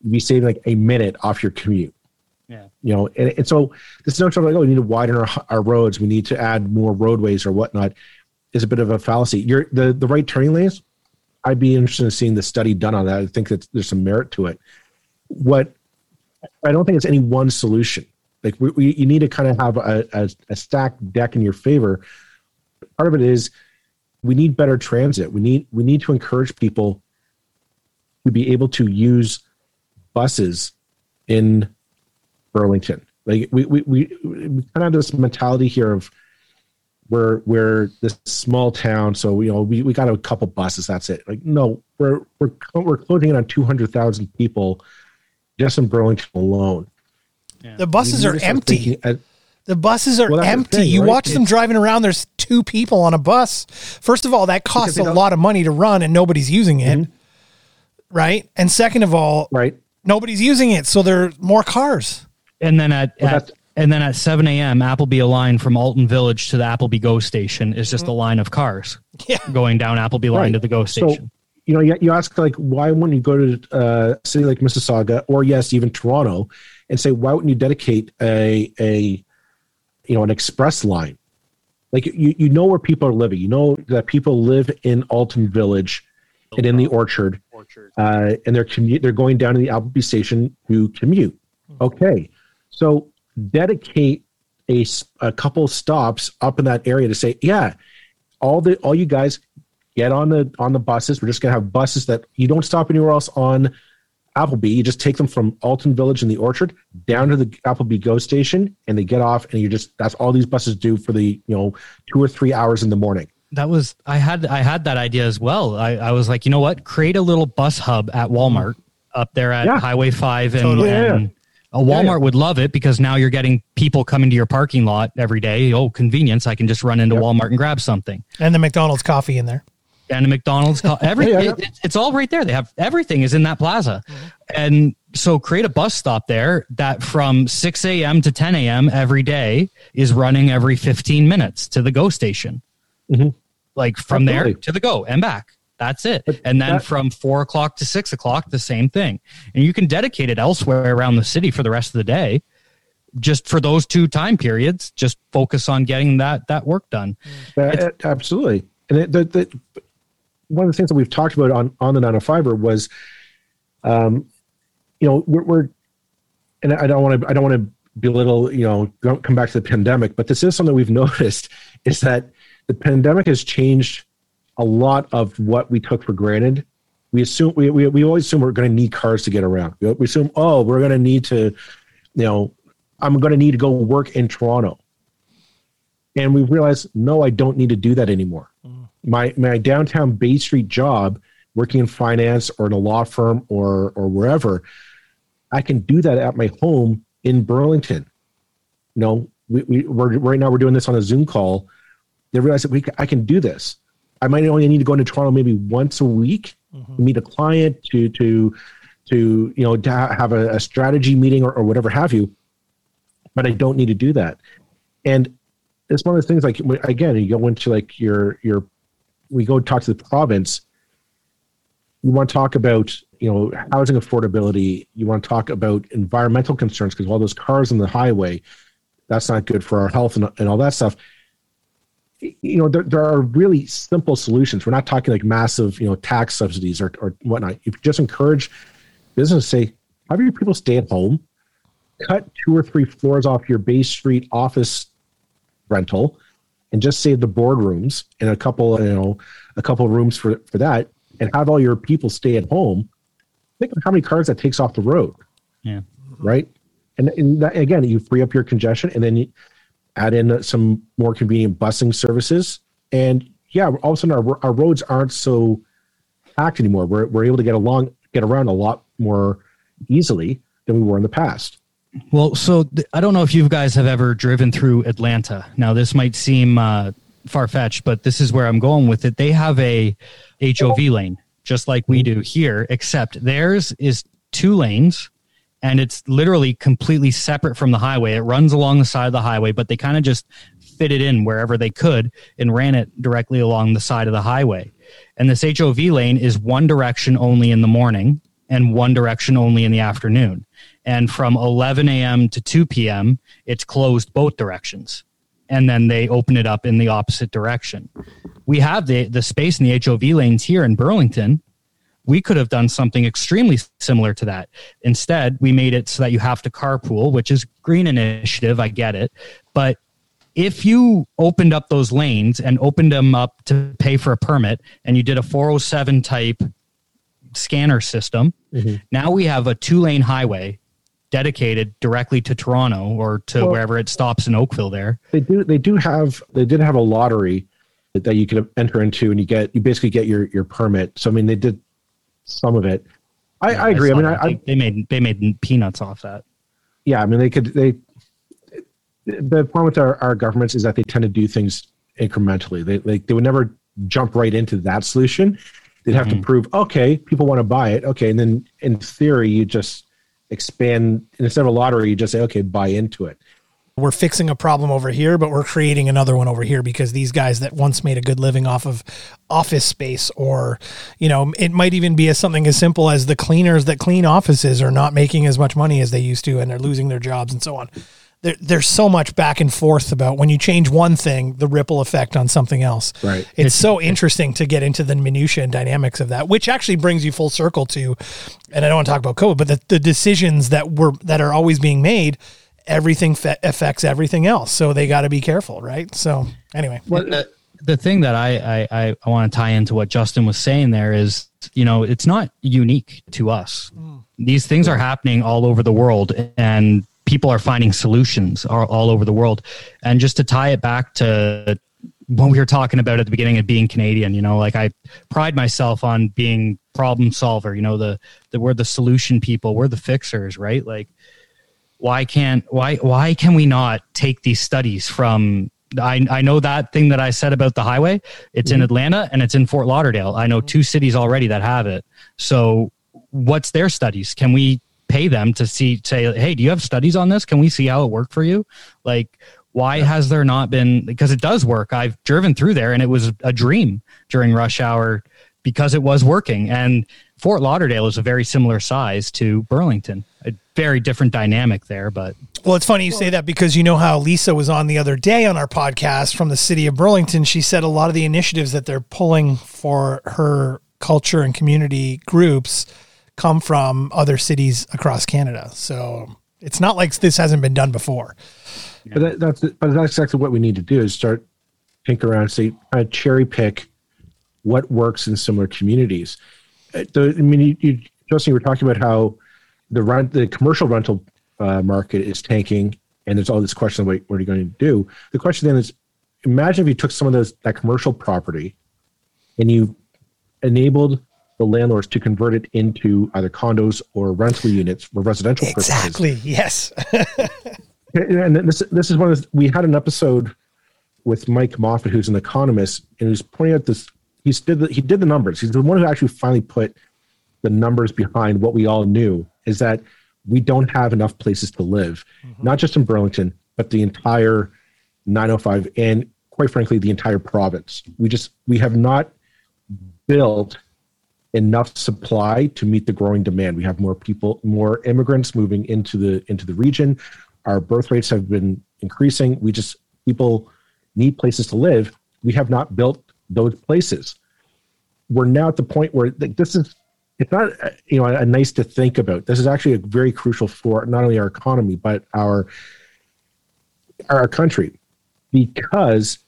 [SPEAKER 4] you'd be saving like a minute off your commute.
[SPEAKER 3] Yeah.
[SPEAKER 4] You know, and, and so this notion of like, oh, we need to widen our, our roads, we need to add more roadways or whatnot is a bit of a fallacy. You're the, the right turning lanes. I'd be interested in seeing the study done on that. I think that there's some merit to it. What I don't think it's any one solution. Like we, we you need to kind of have a, a, a stacked deck in your favor part of it is we need better transit. We need we need to encourage people to be able to use buses in Burlington. Like we we we, we kind of have this mentality here of we're we're this small town, so you know we, we got a couple buses. That's it. Like no, we're we're we're closing in on two hundred thousand people just in Burlington alone.
[SPEAKER 2] Yeah. The buses are empty. At, the buses are well, empty. Thing, you right? watch them driving around. There's two people on a bus. First of all, that costs a lot of money to run, and nobody's using it. Mm-hmm. Right. And second of all,
[SPEAKER 4] right,
[SPEAKER 2] nobody's using it, so there are more cars.
[SPEAKER 3] And then at, well, at and then at 7 a.m., Appleby a line from Alton Village to the Appleby GO station is just mm-hmm. a line of cars
[SPEAKER 2] yeah.
[SPEAKER 3] going down Appleby line right. to the GO station. So,
[SPEAKER 4] you know, you, you ask like, why wouldn't you go to uh, a city like Mississauga or yes, even Toronto, and say, why wouldn't you dedicate a a you know an express line? Like you you know where people are living. You know that people live in alton village and in the orchard. Uh, and they're commute they're going down to the appleby station to commute. Mm-hmm. okay. So dedicate a, a couple stops up in that area to say yeah all the all you guys get on the on the buses we're just going to have buses that you don't stop anywhere else on Appleby, you just take them from Alton Village in the Orchard down to the Appleby GO station, and they get off, and you just that's all these buses do for the you know two or three hours in the morning.
[SPEAKER 3] That was I had I had that idea as well. I, I was like, you know what, create a little bus hub at Walmart up there at yeah. Highway Five, and, totally. and a Walmart yeah, yeah. would love it because now you're getting people coming to your parking lot every day. Oh, convenience! I can just run into yep. Walmart and grab something.
[SPEAKER 2] And the McDonald's coffee in there
[SPEAKER 3] and a McDonald's. (laughs) Every yeah, yeah. It, it's all right there. They have everything is in that plaza, mm-hmm. and so create a bus stop there that from 6 a.m. to 10 a.m. every day is running every 15 minutes to the GO station, mm-hmm. like from Absolutely. there to the GO and back. That's it. But and then that, from four o'clock to six o'clock, the same thing. And you can dedicate it elsewhere around the city for the rest of the day. Just for those two time periods, just focus on getting that that work done.
[SPEAKER 4] Absolutely. And it, the, the, one of the things that we've talked about on on the 905 was, um, you know, we're, we're and I don't want to I don't want to belittle you know don't come back to the pandemic, but this is something we've (laughs) noticed is that the pandemic has changed a lot of what we took for granted. We assume we we, we always assume we're going to need cars to get around. We, we assume oh we're going to need to, you know, I'm going to need to go work in Toronto. And we've realized, no, I don't need to do that anymore. My my downtown Bay Street job, working in finance or in a law firm or or wherever, I can do that at my home in Burlington. You know, we, we we're right now we're doing this on a Zoom call. they realize that we I can do this. I might only need to go into Toronto maybe once a week, mm-hmm. meet a client to to to you know to have a, a strategy meeting or, or whatever have you. But I don't need to do that, and it's one of the things like again you go into like your your we go talk to the province you want to talk about you know housing affordability you want to talk about environmental concerns because all those cars on the highway that's not good for our health and, and all that stuff. You know there, there are really simple solutions. We're not talking like massive you know tax subsidies or, or whatnot. You just encourage business say have your people stay at home. Cut two or three floors off your Bay Street office rental and just save the boardrooms and a couple you know a couple rooms for for that and have all your people stay at home. Think of how many cars that takes off the road.
[SPEAKER 3] Yeah.
[SPEAKER 4] Right? And, and that, again you free up your congestion and then you add in some more convenient busing services. And yeah all of a sudden our, our roads aren't so packed anymore. We're, we're able to get along get around a lot more easily than we were in the past
[SPEAKER 3] well, so th- I don't know if you guys have ever driven through Atlanta. Now, this might seem uh, far fetched, but this is where I'm going with it. They have a HOV lane, just like we do here, except theirs is two lanes and it's literally completely separate from the highway. It runs along the side of the highway, but they kind of just fit it in wherever they could and ran it directly along the side of the highway. And this HOV lane is one direction only in the morning and one direction only in the afternoon and from 11 a.m. to 2 p.m. it's closed both directions and then they open it up in the opposite direction. We have the the space in the HOV lanes here in Burlington. We could have done something extremely similar to that. Instead, we made it so that you have to carpool, which is green initiative, I get it, but if you opened up those lanes and opened them up to pay for a permit and you did a 407 type scanner system, mm-hmm. now we have a two lane highway dedicated directly to Toronto or to well, wherever it stops in Oakville there.
[SPEAKER 4] They do they do have they did have a lottery that you could enter into and you get you basically get your your permit. So I mean they did some of it. I, yeah, I agree. I, I mean I,
[SPEAKER 3] they made they made peanuts off that.
[SPEAKER 4] Yeah, I mean they could they the problem with our, our governments is that they tend to do things incrementally. They like they would never jump right into that solution. They'd have mm-hmm. to prove, okay, people want to buy it. Okay. And then in theory, you just expand instead of a lottery you just say okay buy into it
[SPEAKER 2] we're fixing a problem over here but we're creating another one over here because these guys that once made a good living off of office space or you know it might even be as something as simple as the cleaners that clean offices are not making as much money as they used to and they're losing their jobs and so on there, there's so much back and forth about when you change one thing, the ripple effect on something else.
[SPEAKER 4] Right.
[SPEAKER 2] It's, it's so interesting to get into the minutia and dynamics of that, which actually brings you full circle to, and I don't want to talk about COVID, but the, the decisions that were that are always being made, everything fe- affects everything else. So they got to be careful, right? So anyway,
[SPEAKER 3] well, the, the thing that I, I I want to tie into what Justin was saying there is, you know, it's not unique to us. Mm. These things are happening all over the world, and people are finding solutions all, all over the world. And just to tie it back to what we were talking about at the beginning of being Canadian, you know, like I pride myself on being problem solver, you know, the, the we're the solution people, we're the fixers, right? Like why can't why why can we not take these studies from I, I know that thing that I said about the highway. It's mm-hmm. in Atlanta and it's in Fort Lauderdale. I know two cities already that have it. So, what's their studies? Can we pay them to see say hey do you have studies on this? Can we see how it worked for you? Like why yeah. has there not been because it does work. I've driven through there and it was a dream during rush hour because it was working. And fort lauderdale is a very similar size to burlington. A very different dynamic there but.
[SPEAKER 2] Well it's funny you say that because you know how lisa was on the other day on our podcast from the city of burlington. She said a lot of the initiatives that they're pulling for her culture and community groups come from other cities across Canada. So it's not like this hasn't been done before.
[SPEAKER 4] But that, that's but that's exactly what we need to do is start think around, say, uh, cherry pick what works in similar communities. Uh, the, I mean, you, you, Justin, you were talking about how the rent, the commercial rental uh, market is tanking, and there's all this question of what, what are you going to do? The question then is, imagine if you took some of those that commercial property, and you enabled the landlords to convert it into either condos or rental units for residential
[SPEAKER 2] exactly.
[SPEAKER 4] purposes.
[SPEAKER 2] Yes. (laughs)
[SPEAKER 4] and this this is one of the, we had an episode with Mike Moffatt, who's an economist, and who's pointing out this. He's did the, he did the numbers. He's the one who actually finally put the numbers behind what we all knew is that we don't have enough places to live, mm-hmm. not just in Burlington, but the entire 905 and quite frankly the entire province. We just we have not built enough supply to meet the growing demand. We have more people, more immigrants moving into the into the region. Our birth rates have been increasing. We just people need places to live. We have not built those places. We're now at the point where like, this is it's not you know a, a nice to think about. This is actually a very crucial for not only our economy but our our country because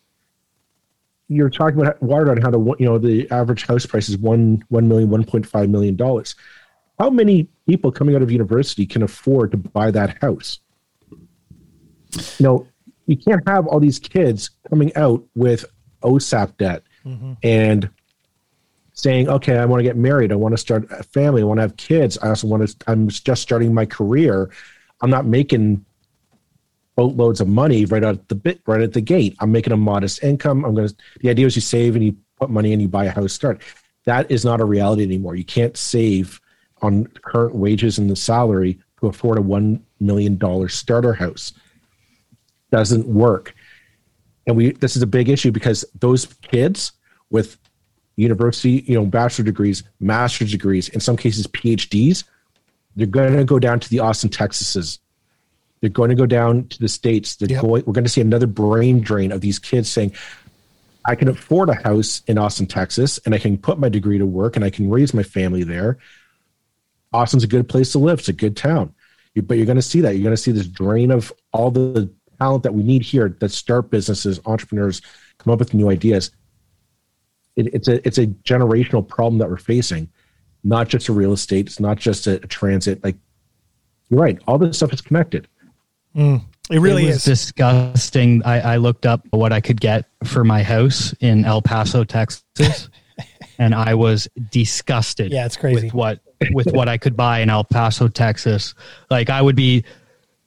[SPEAKER 4] you're talking about water on how to you know the average house price is one one million one point five million dollars. How many people coming out of university can afford to buy that house? You know you can't have all these kids coming out with osap debt mm-hmm. and saying okay i want to get married. I want to start a family. I want to have kids. I also want to i'm just starting my career. I'm not making boatloads of money right at the bit right at the gate. I'm making a modest income. I'm to. The idea is you save and you put money and you buy a house. Start. That is not a reality anymore. You can't save on current wages and the salary to afford a one million dollar starter house. Doesn't work. And we this is a big issue because those kids with university, you know, bachelor degrees, master's degrees, in some cases PhDs, they're going to go down to the Austin, Texases they're going to go down to the states. They're yep. going, we're going to see another brain drain of these kids saying, "I can afford a house in Austin, Texas, and I can put my degree to work, and I can raise my family there." Austin's a good place to live. It's a good town, but you're going to see that. You're going to see this drain of all the talent that we need here that start businesses, entrepreneurs, come up with new ideas. It, it's a it's a generational problem that we're facing, not just a real estate. It's not just a, a transit. Like you're right, all this stuff is connected.
[SPEAKER 2] Mm, it really
[SPEAKER 3] it
[SPEAKER 2] is
[SPEAKER 3] disgusting. I, I looked up what I could get for my house in El Paso, Texas, (laughs) and I was disgusted.
[SPEAKER 2] Yeah, it's crazy
[SPEAKER 3] with what with what I could buy in El Paso, Texas. Like I would be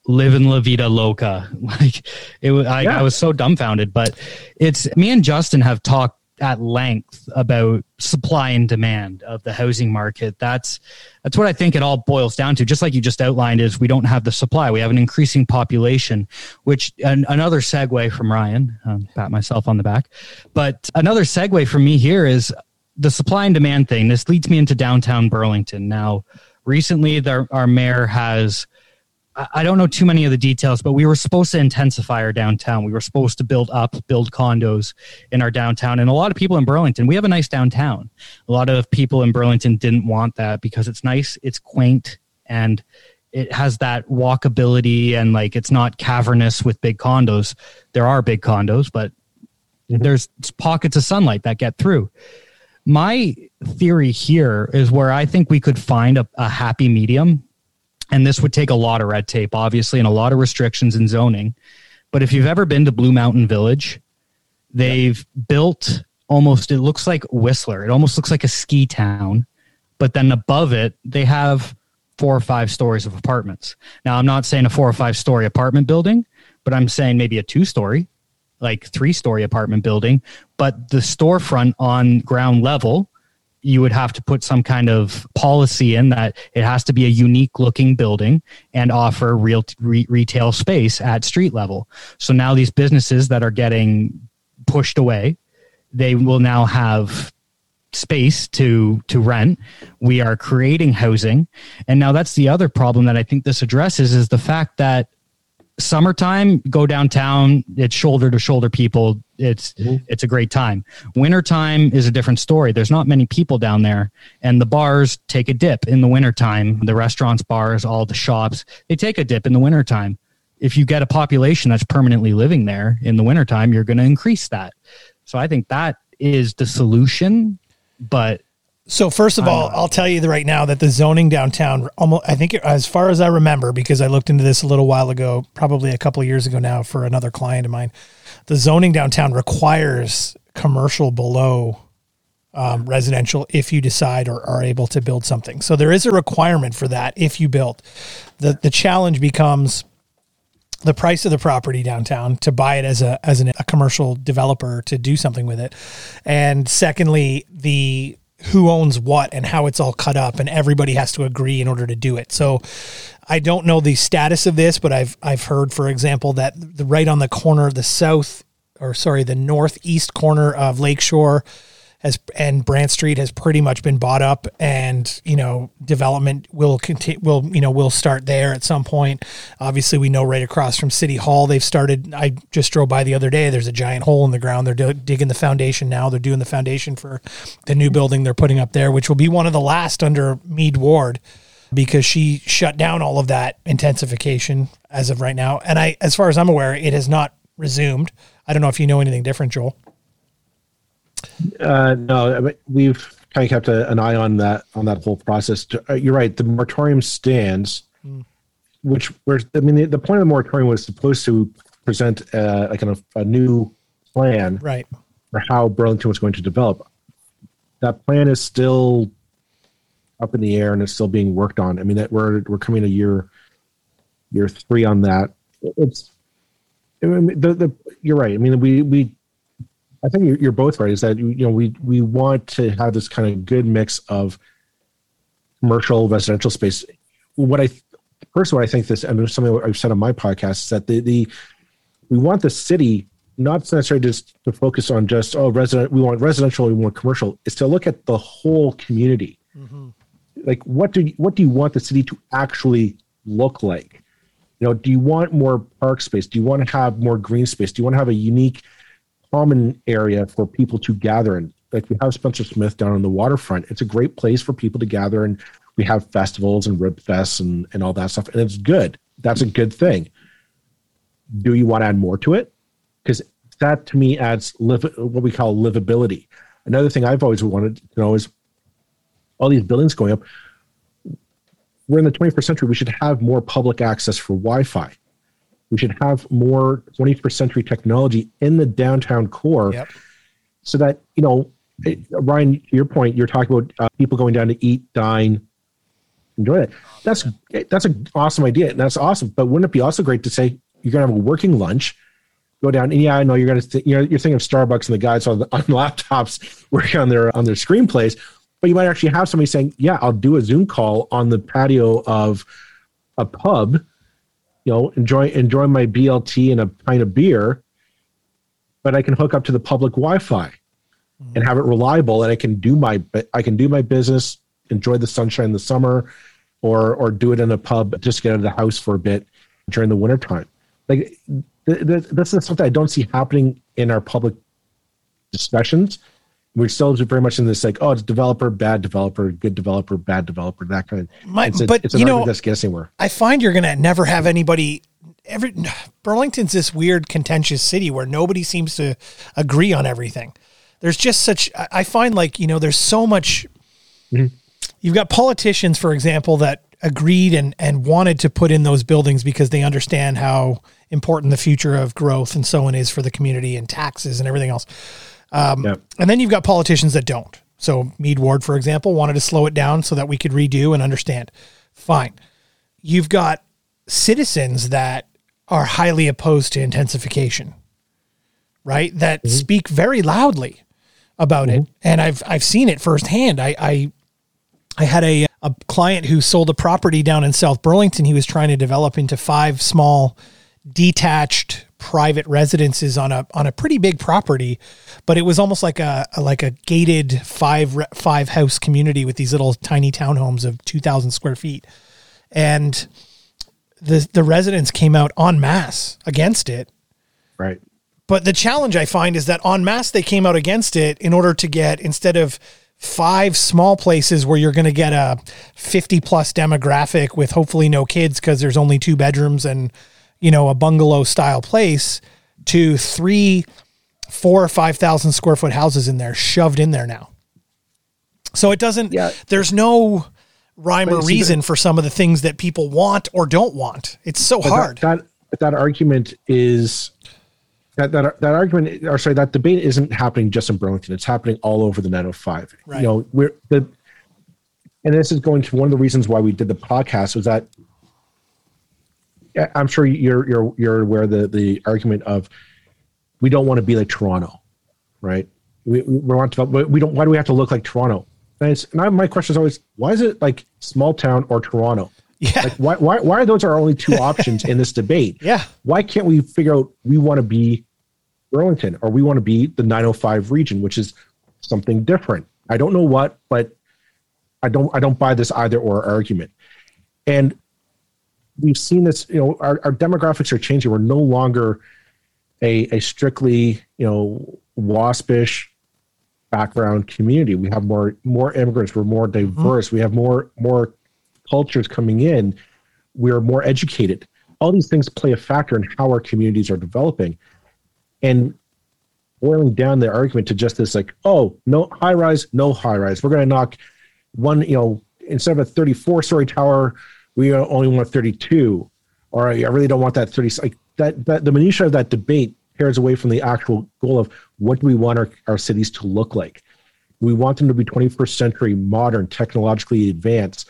[SPEAKER 3] living la vida loca. (laughs) Like it was, I, yeah. I was so dumbfounded. But it's me and Justin have talked at length about supply and demand of the housing market. That's that's what I think it all boils down to. Just like you just outlined, is we don't have the supply. We have an increasing population, which an, another segue from Ryan. Um, pat myself on the back, but another segue from me here is the supply and demand thing. This leads me into downtown Burlington. Now, recently, there, our mayor has I don't know too many of the details, but we were supposed to intensify our downtown. We were supposed to build up, build condos in our downtown. And a lot of people in Burlington, we have a nice downtown. A lot of people in Burlington didn't want that because it's nice, it's quaint, and it has that walkability and like it's not cavernous with big condos. There are big condos, but mm-hmm. there's pockets of sunlight that get through. My theory here is where I think we could find a, a happy medium and this would take a lot of red tape, obviously, and a lot of restrictions in zoning. But if you've ever been to Blue Mountain Village, they've built almost, it looks like Whistler. It almost looks like a ski town. But then above it, they have four or five stories of apartments. Now, I'm not saying a four or five story apartment building, but I'm saying maybe a two story, like three story apartment building. But the storefront on ground level you would have to put some kind of policy in that it has to be a unique looking building and offer real re- retail space at street level. So now these businesses that are getting pushed away, they will now have space to to rent we are creating housing and now that's the other problem that i think this addresses is the fact that summertime go downtown it's shoulder to shoulder people it's mm-hmm. it's a great time. Wintertime is a different story. There's not many people down there and the bars take a dip in the wintertime. The restaurants bars all the shops they take a dip in the wintertime. If you get a population that's permanently living there in the wintertime you're going to increase that. So i think that is the solution but
[SPEAKER 2] so first of all, I'll tell you right now that the zoning downtown, almost, I think as far as I remember, because I looked into this a little while ago, probably a couple years ago now for another client of mine, the zoning downtown requires commercial below um, residential if you decide or are able to build something. So there is a requirement for that if you build. The the challenge becomes the price of the property downtown to buy it as a as an, a commercial developer to do something with it, and secondly the who owns what and how it's all cut up and everybody has to agree in order to do it. So I don't know the status of this, but I've I've heard for example that the right on the corner of the south or sorry, the northeast corner of Lakeshore has and Brant Street has pretty much been bought up, and you know development will continue. Will you know will start there at some point. Obviously, we know right across from City Hall they've started. I just drove by the other day. There's a giant hole in the ground. They're do- digging the foundation now. They're doing the foundation for the new building they're putting up there, which will be one of the last under Meed Ward because she shut down all of that intensification as of right now. And I, as far as I'm aware, it has not resumed. I don't know if you know anything different, Joel.
[SPEAKER 4] Uh, no, we've kind of kept a, an eye on that on that whole process. Uh, you're right. The moratorium stands, mm. which where I mean the, the, point of the moratorium was supposed to present uh, like a, a new plan,
[SPEAKER 2] right,
[SPEAKER 4] for how Burlington was going to develop. That plan is still up in the air and it's still being worked on. I mean that we're we're coming a year year three on that. It's I mean, the, the you're right. I mean, we we I think you're, you're both right. Is that you know we we want to have this kind of good mix of commercial residential space. What I first of all, I think this and something I've said on my podcast is that the the we want the city not necessarily just to focus on just oh resident we want residential we want commercial is to look at the whole community mm-hmm. like what do you, what do you want the city to actually look like you know do you want more park space do you want to have more green space do you want to have a unique common area for people to gather in. Like we have spencer smith down on the waterfront. It's a great place for people to gather and we have festivals and rib fests and, and all that stuff and it's good. That's a good thing. Do you want to add more to it? Because that to me adds live, what we call livability. Another thing i've always wanted to know is all these buildings going up we're in the 21st century. We should have more public access for Wi Fi. We should have more 21st century technology in the downtown core yep. so that, you know, Ryan, to your point, you're talking about uh, people going down to eat, dine, enjoy it. That's that's an awesome idea, and that's awesome. But wouldn't it be also great to say you're going to have a working lunch, go down, and yeah, I know you're going to th- you're, you're thinking of Starbucks and the guys on, the, (laughs) on laptops working on their on their screenplays, but you might actually have somebody saying, "Yeah, I'll do a Zoom call on the patio of a pub, you know, enjoy enjoy my BLT and a pint of beer, but I can hook up to the public Wi-Fi mm-hmm. and have it reliable, and I can do my I can do my business, enjoy the sunshine in the summer, or or do it in a pub, just get out of the house for a bit during the wintertime. Like th- th- this is something I don't see happening in our public discussions we're still very much in this like, oh, it's developer, bad developer, good developer, bad developer, that kind of.
[SPEAKER 2] My,
[SPEAKER 4] it's a,
[SPEAKER 2] but
[SPEAKER 4] it's
[SPEAKER 2] you know,
[SPEAKER 4] that's getting anywhere.
[SPEAKER 2] I find you're gonna never have anybody. Every Burlington's this weird contentious city where nobody seems to agree on everything. There's just such. I find like you know, there's so much. Mm-hmm. You've got politicians, for example, that agreed and and wanted to put in those buildings because they understand how important the future of growth and so on is for the community and taxes and everything else um, yep. And then you've got politicians that don't. So Meed Ward, for example, wanted to slow it down so that we could redo and understand. Fine. You've got citizens that are highly opposed to intensification, right? That mm-hmm. speak very loudly about mm-hmm. it, and I've I've seen it firsthand. I I, I had a a client who sold a property down in South Burlington. He was trying to develop into five small detached private residences on a on a pretty big property, but it was almost like a, a like a gated five five house community with these little tiny townhomes of two thousand square feet, and the the residents came out en masse against it.
[SPEAKER 4] Right.
[SPEAKER 2] But the challenge I find is that en masse they came out against it in order to get instead of five small places where you're going to get a 50 plus demographic with hopefully no kids because there's only two bedrooms and you know, a bungalow style place to three, four or 5,000 square foot houses in there shoved in there now. So it doesn't, yeah. there's no rhyme or reason for some of the things that people want or don't want. It's so hard.
[SPEAKER 4] That, that, that argument is that, that that argument or sorry that debate isn't happening just in Burlington it's happening all over the 905 right. you know we're the and this is going to one of the reasons why we did the podcast was that I'm sure you're you're you're aware of the the argument of we don't want to be like Toronto, right? We, we want to, but we don't. Why do we have to look like Toronto? And, it's, and I, my question is always, why is it like small town or Toronto?
[SPEAKER 2] Yeah.
[SPEAKER 4] Like why why why are those our only two options in this debate? (laughs)
[SPEAKER 2] Yeah.
[SPEAKER 4] Why can't we figure out we want to be Burlington or we want to be the 905 region, which is something different. I don't know what, but I don't I don't buy this either or argument. And we've seen this, you know, our, our demographics are changing. We're no longer a, a strictly, you know, waspish background community. We have more more immigrants. We're more diverse. Mm-hmm. We have more more cultures coming in. We're more educated. All these things play a factor in how our communities are developing. And boiling down the argument to just this, like, oh, no high rise, no high rise. We're going to knock one, you know, instead of a 34 story tower, we only want 32. Or I really don't want that 30. Like that, that the minutia of that debate pairs away from the actual goal of what do we want our, our cities to look like. We want them to be 21st century, modern, technologically advanced,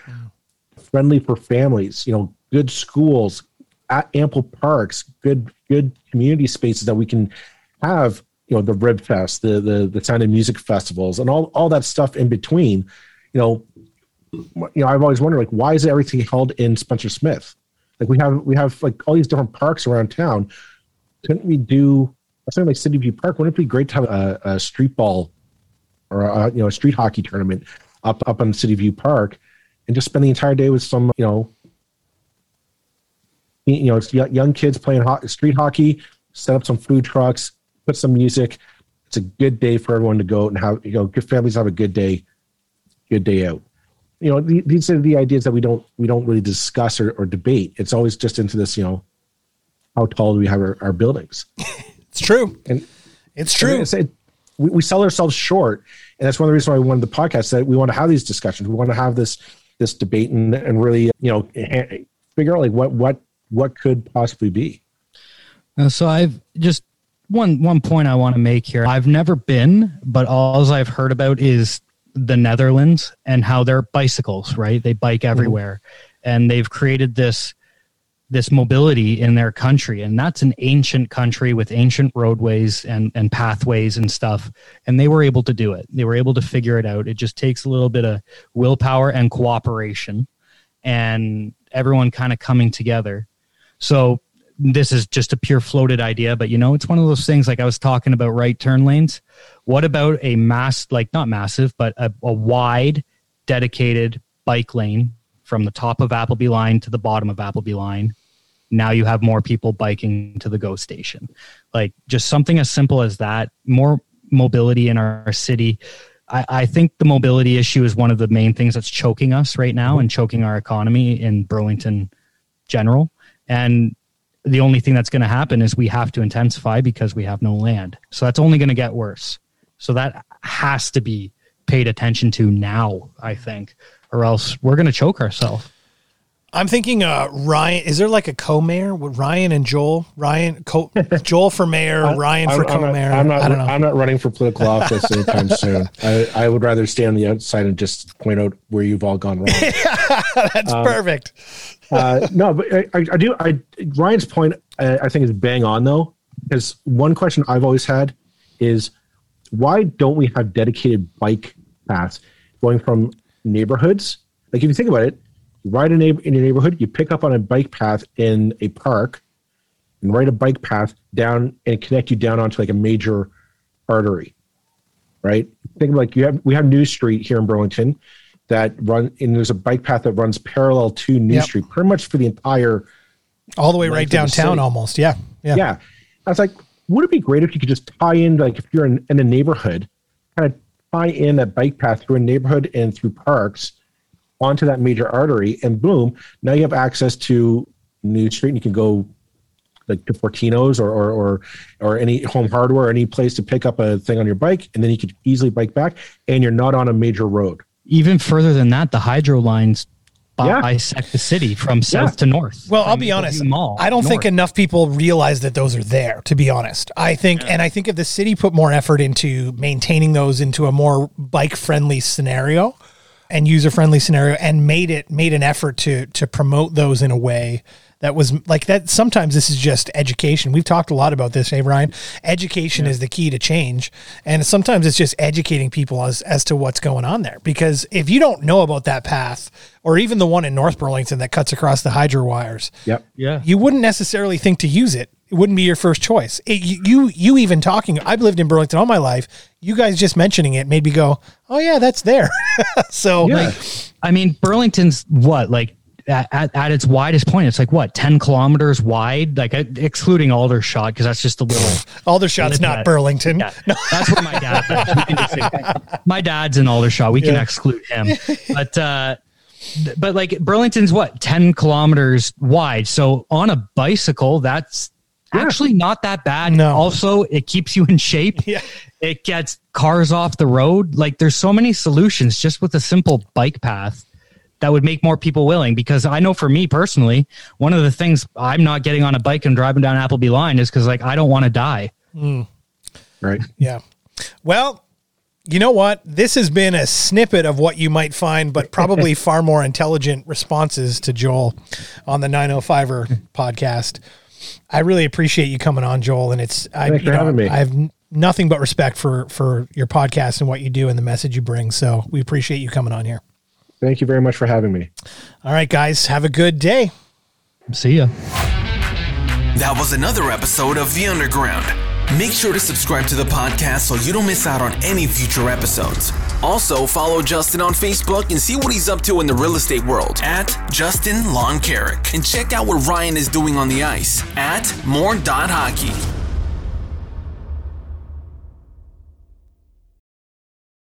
[SPEAKER 4] friendly for families. You know, good schools, ample parks, good good community spaces that we can have. You know, the Rib Fest, the the the Sound and Music festivals, and all all that stuff in between. You know, you know, I've always wondered like why is everything held in Spencer Smith? Like we have we have like all these different parks around town couldn't we do something like City View Park? Wouldn't it be great to have a, a street ball or a, you know a street hockey tournament up up on City View Park, and just spend the entire day with some you know you know young kids playing ho- street hockey, set up some food trucks, put some music. It's a good day for everyone to go and have you know good families have a good day, good day out. You know these are the ideas that we don't we don't really discuss or, or debate. It's always just into this you know how tall do we have our, our buildings? (laughs)
[SPEAKER 2] it's true.
[SPEAKER 4] And
[SPEAKER 2] it's true.
[SPEAKER 4] It's, it, we, we sell ourselves short. And that's one of the reasons why we wanted the podcast that we want to have these discussions. We want to have this, this debate and, and really, you know, figure out like what, what, what could possibly be.
[SPEAKER 3] Uh, so I've just one, one point I want to make here. I've never been, but all I've heard about is the Netherlands and how they're bicycles, right? They bike mm-hmm. everywhere. Mm-hmm. and they've created this, this mobility in their country. And that's an ancient country with ancient roadways and, and pathways and stuff. And they were able to do it. They were able to figure it out. It just takes a little bit of willpower and cooperation and everyone kind of coming together. So this is just a pure floated idea but you know it's one of those things like i was talking about right? Turn lanes what about a mass like not massive but a, a wide dedicated bike lane from the top of Appleby line to the bottom of Appleby line. Now you have more people biking to the GO station. Like just something as simple as that, more mobility in our, city. I, I, think the mobility issue is one of the main things that's choking us right now and choking our economy in Burlington general. And the only thing that's going to happen is we have to intensify because we have no land. So that's only going to get worse. So that has to be paid attention to now, I think or else we're going to choke ourselves.
[SPEAKER 2] I'm thinking, uh, Ryan. Is there like a co-mayor with Ryan and Joel? Ryan, co- (laughs) Joel for mayor, Ryan for
[SPEAKER 4] I'm,
[SPEAKER 2] co-mayor.
[SPEAKER 4] I'm not. I'm not, I'm not running for political office anytime soon. (laughs) I, I, would rather stay on the outside and just point out where you've all gone wrong. (laughs)
[SPEAKER 2] That's um, perfect.
[SPEAKER 4] uh, no, but I, I, do. I Ryan's point, I, I think, is bang on though, because one question I've always had is why don't we have dedicated bike paths going from neighborhoods. Like if you think about it, you ride a neighbor in your neighborhood, you pick up on a bike path in a park, and ride a bike path down and connect you down onto like a major artery, right? Think like you have we have New Street here in Burlington that run and there's a bike path that runs parallel to New yep. Street, pretty much for the entire
[SPEAKER 2] all the way right downtown almost. Yeah.
[SPEAKER 4] Yeah. Yeah. I was like, would it be great if you could just tie in like if you're in, in a neighborhood, kind of tie in a bike path through a neighborhood and through parks onto that major artery, and boom, now you have access to New Street, and you can go like to Fortino's or, or or or any home hardware, any place to pick up a thing on your bike, and then you could easily bike back, and you're not on a major road.
[SPEAKER 3] Even further than that, the hydro lines yeah. bisect the city from south yeah. to north.
[SPEAKER 2] Well, I'll be honest. Mall, I don't north. think enough people realize that those are there, to be honest. I think, yeah. and I think if the city put more effort into maintaining those into a more bike friendly scenario and user friendly scenario and made it, made an effort to, to promote those in a way that was like that. Sometimes this is just education. We've talked a lot about this, hey Ryan. Education is the key to change, and sometimes it's just educating people as as to what's going on there. Because if you don't know about that path, or even the one in North Burlington that cuts across the hydro wires,
[SPEAKER 4] Yep.
[SPEAKER 3] Yeah.
[SPEAKER 2] you wouldn't necessarily think to use it. It wouldn't be your first choice. It, you, you you even talking. I've lived in Burlington all my life. You guys just mentioning it made me go, oh yeah, that's there. (laughs) so
[SPEAKER 4] Yeah.
[SPEAKER 3] I mean, Burlington's what like at, at, at its widest point, it's like what ten kilometers wide, like uh, excluding Aldershot because that's just a little. (laughs)
[SPEAKER 2] Aldershot's not. Burlington.
[SPEAKER 3] Yeah, that's where my dad. lives. We can just say- my dad's in Aldershot. We can
[SPEAKER 2] Yeah.
[SPEAKER 3] exclude him, but uh, but like Burlington's what ten kilometers wide. So on a bicycle, that's actually not that bad.
[SPEAKER 2] No.
[SPEAKER 3] Also, it keeps you in shape. (laughs)
[SPEAKER 2] Yeah.
[SPEAKER 3] It gets cars off the road. Like there's so many solutions just with a simple bike path that would make more people willing because I know for me personally, one of the things I'm not getting on a bike and driving down Appleby line is because like I don't want to die. Hmm.
[SPEAKER 4] Right.
[SPEAKER 2] Yeah. Well, you know what? This has been a snippet of what you might find, but probably (laughs) far more intelligent responses to Joel on the 905er (laughs) podcast. I really appreciate you coming on, Joel, and it's I,
[SPEAKER 4] Thanks
[SPEAKER 2] you
[SPEAKER 4] for having me.
[SPEAKER 2] I have nothing but respect for for your podcast and what you do and the message you bring. So we appreciate you coming on here.
[SPEAKER 4] Thank you very much for having me.
[SPEAKER 2] All right, guys, have a good day.
[SPEAKER 3] See ya.
[SPEAKER 1] That was another episode of The Underground. Make sure to subscribe to the podcast so you don't miss out on any future episodes. Also, follow Justin on Facebook and see what he's up to in the real estate world at Justin Lon Carrick. And check out what Ryan is doing on the ice at moore.hockey.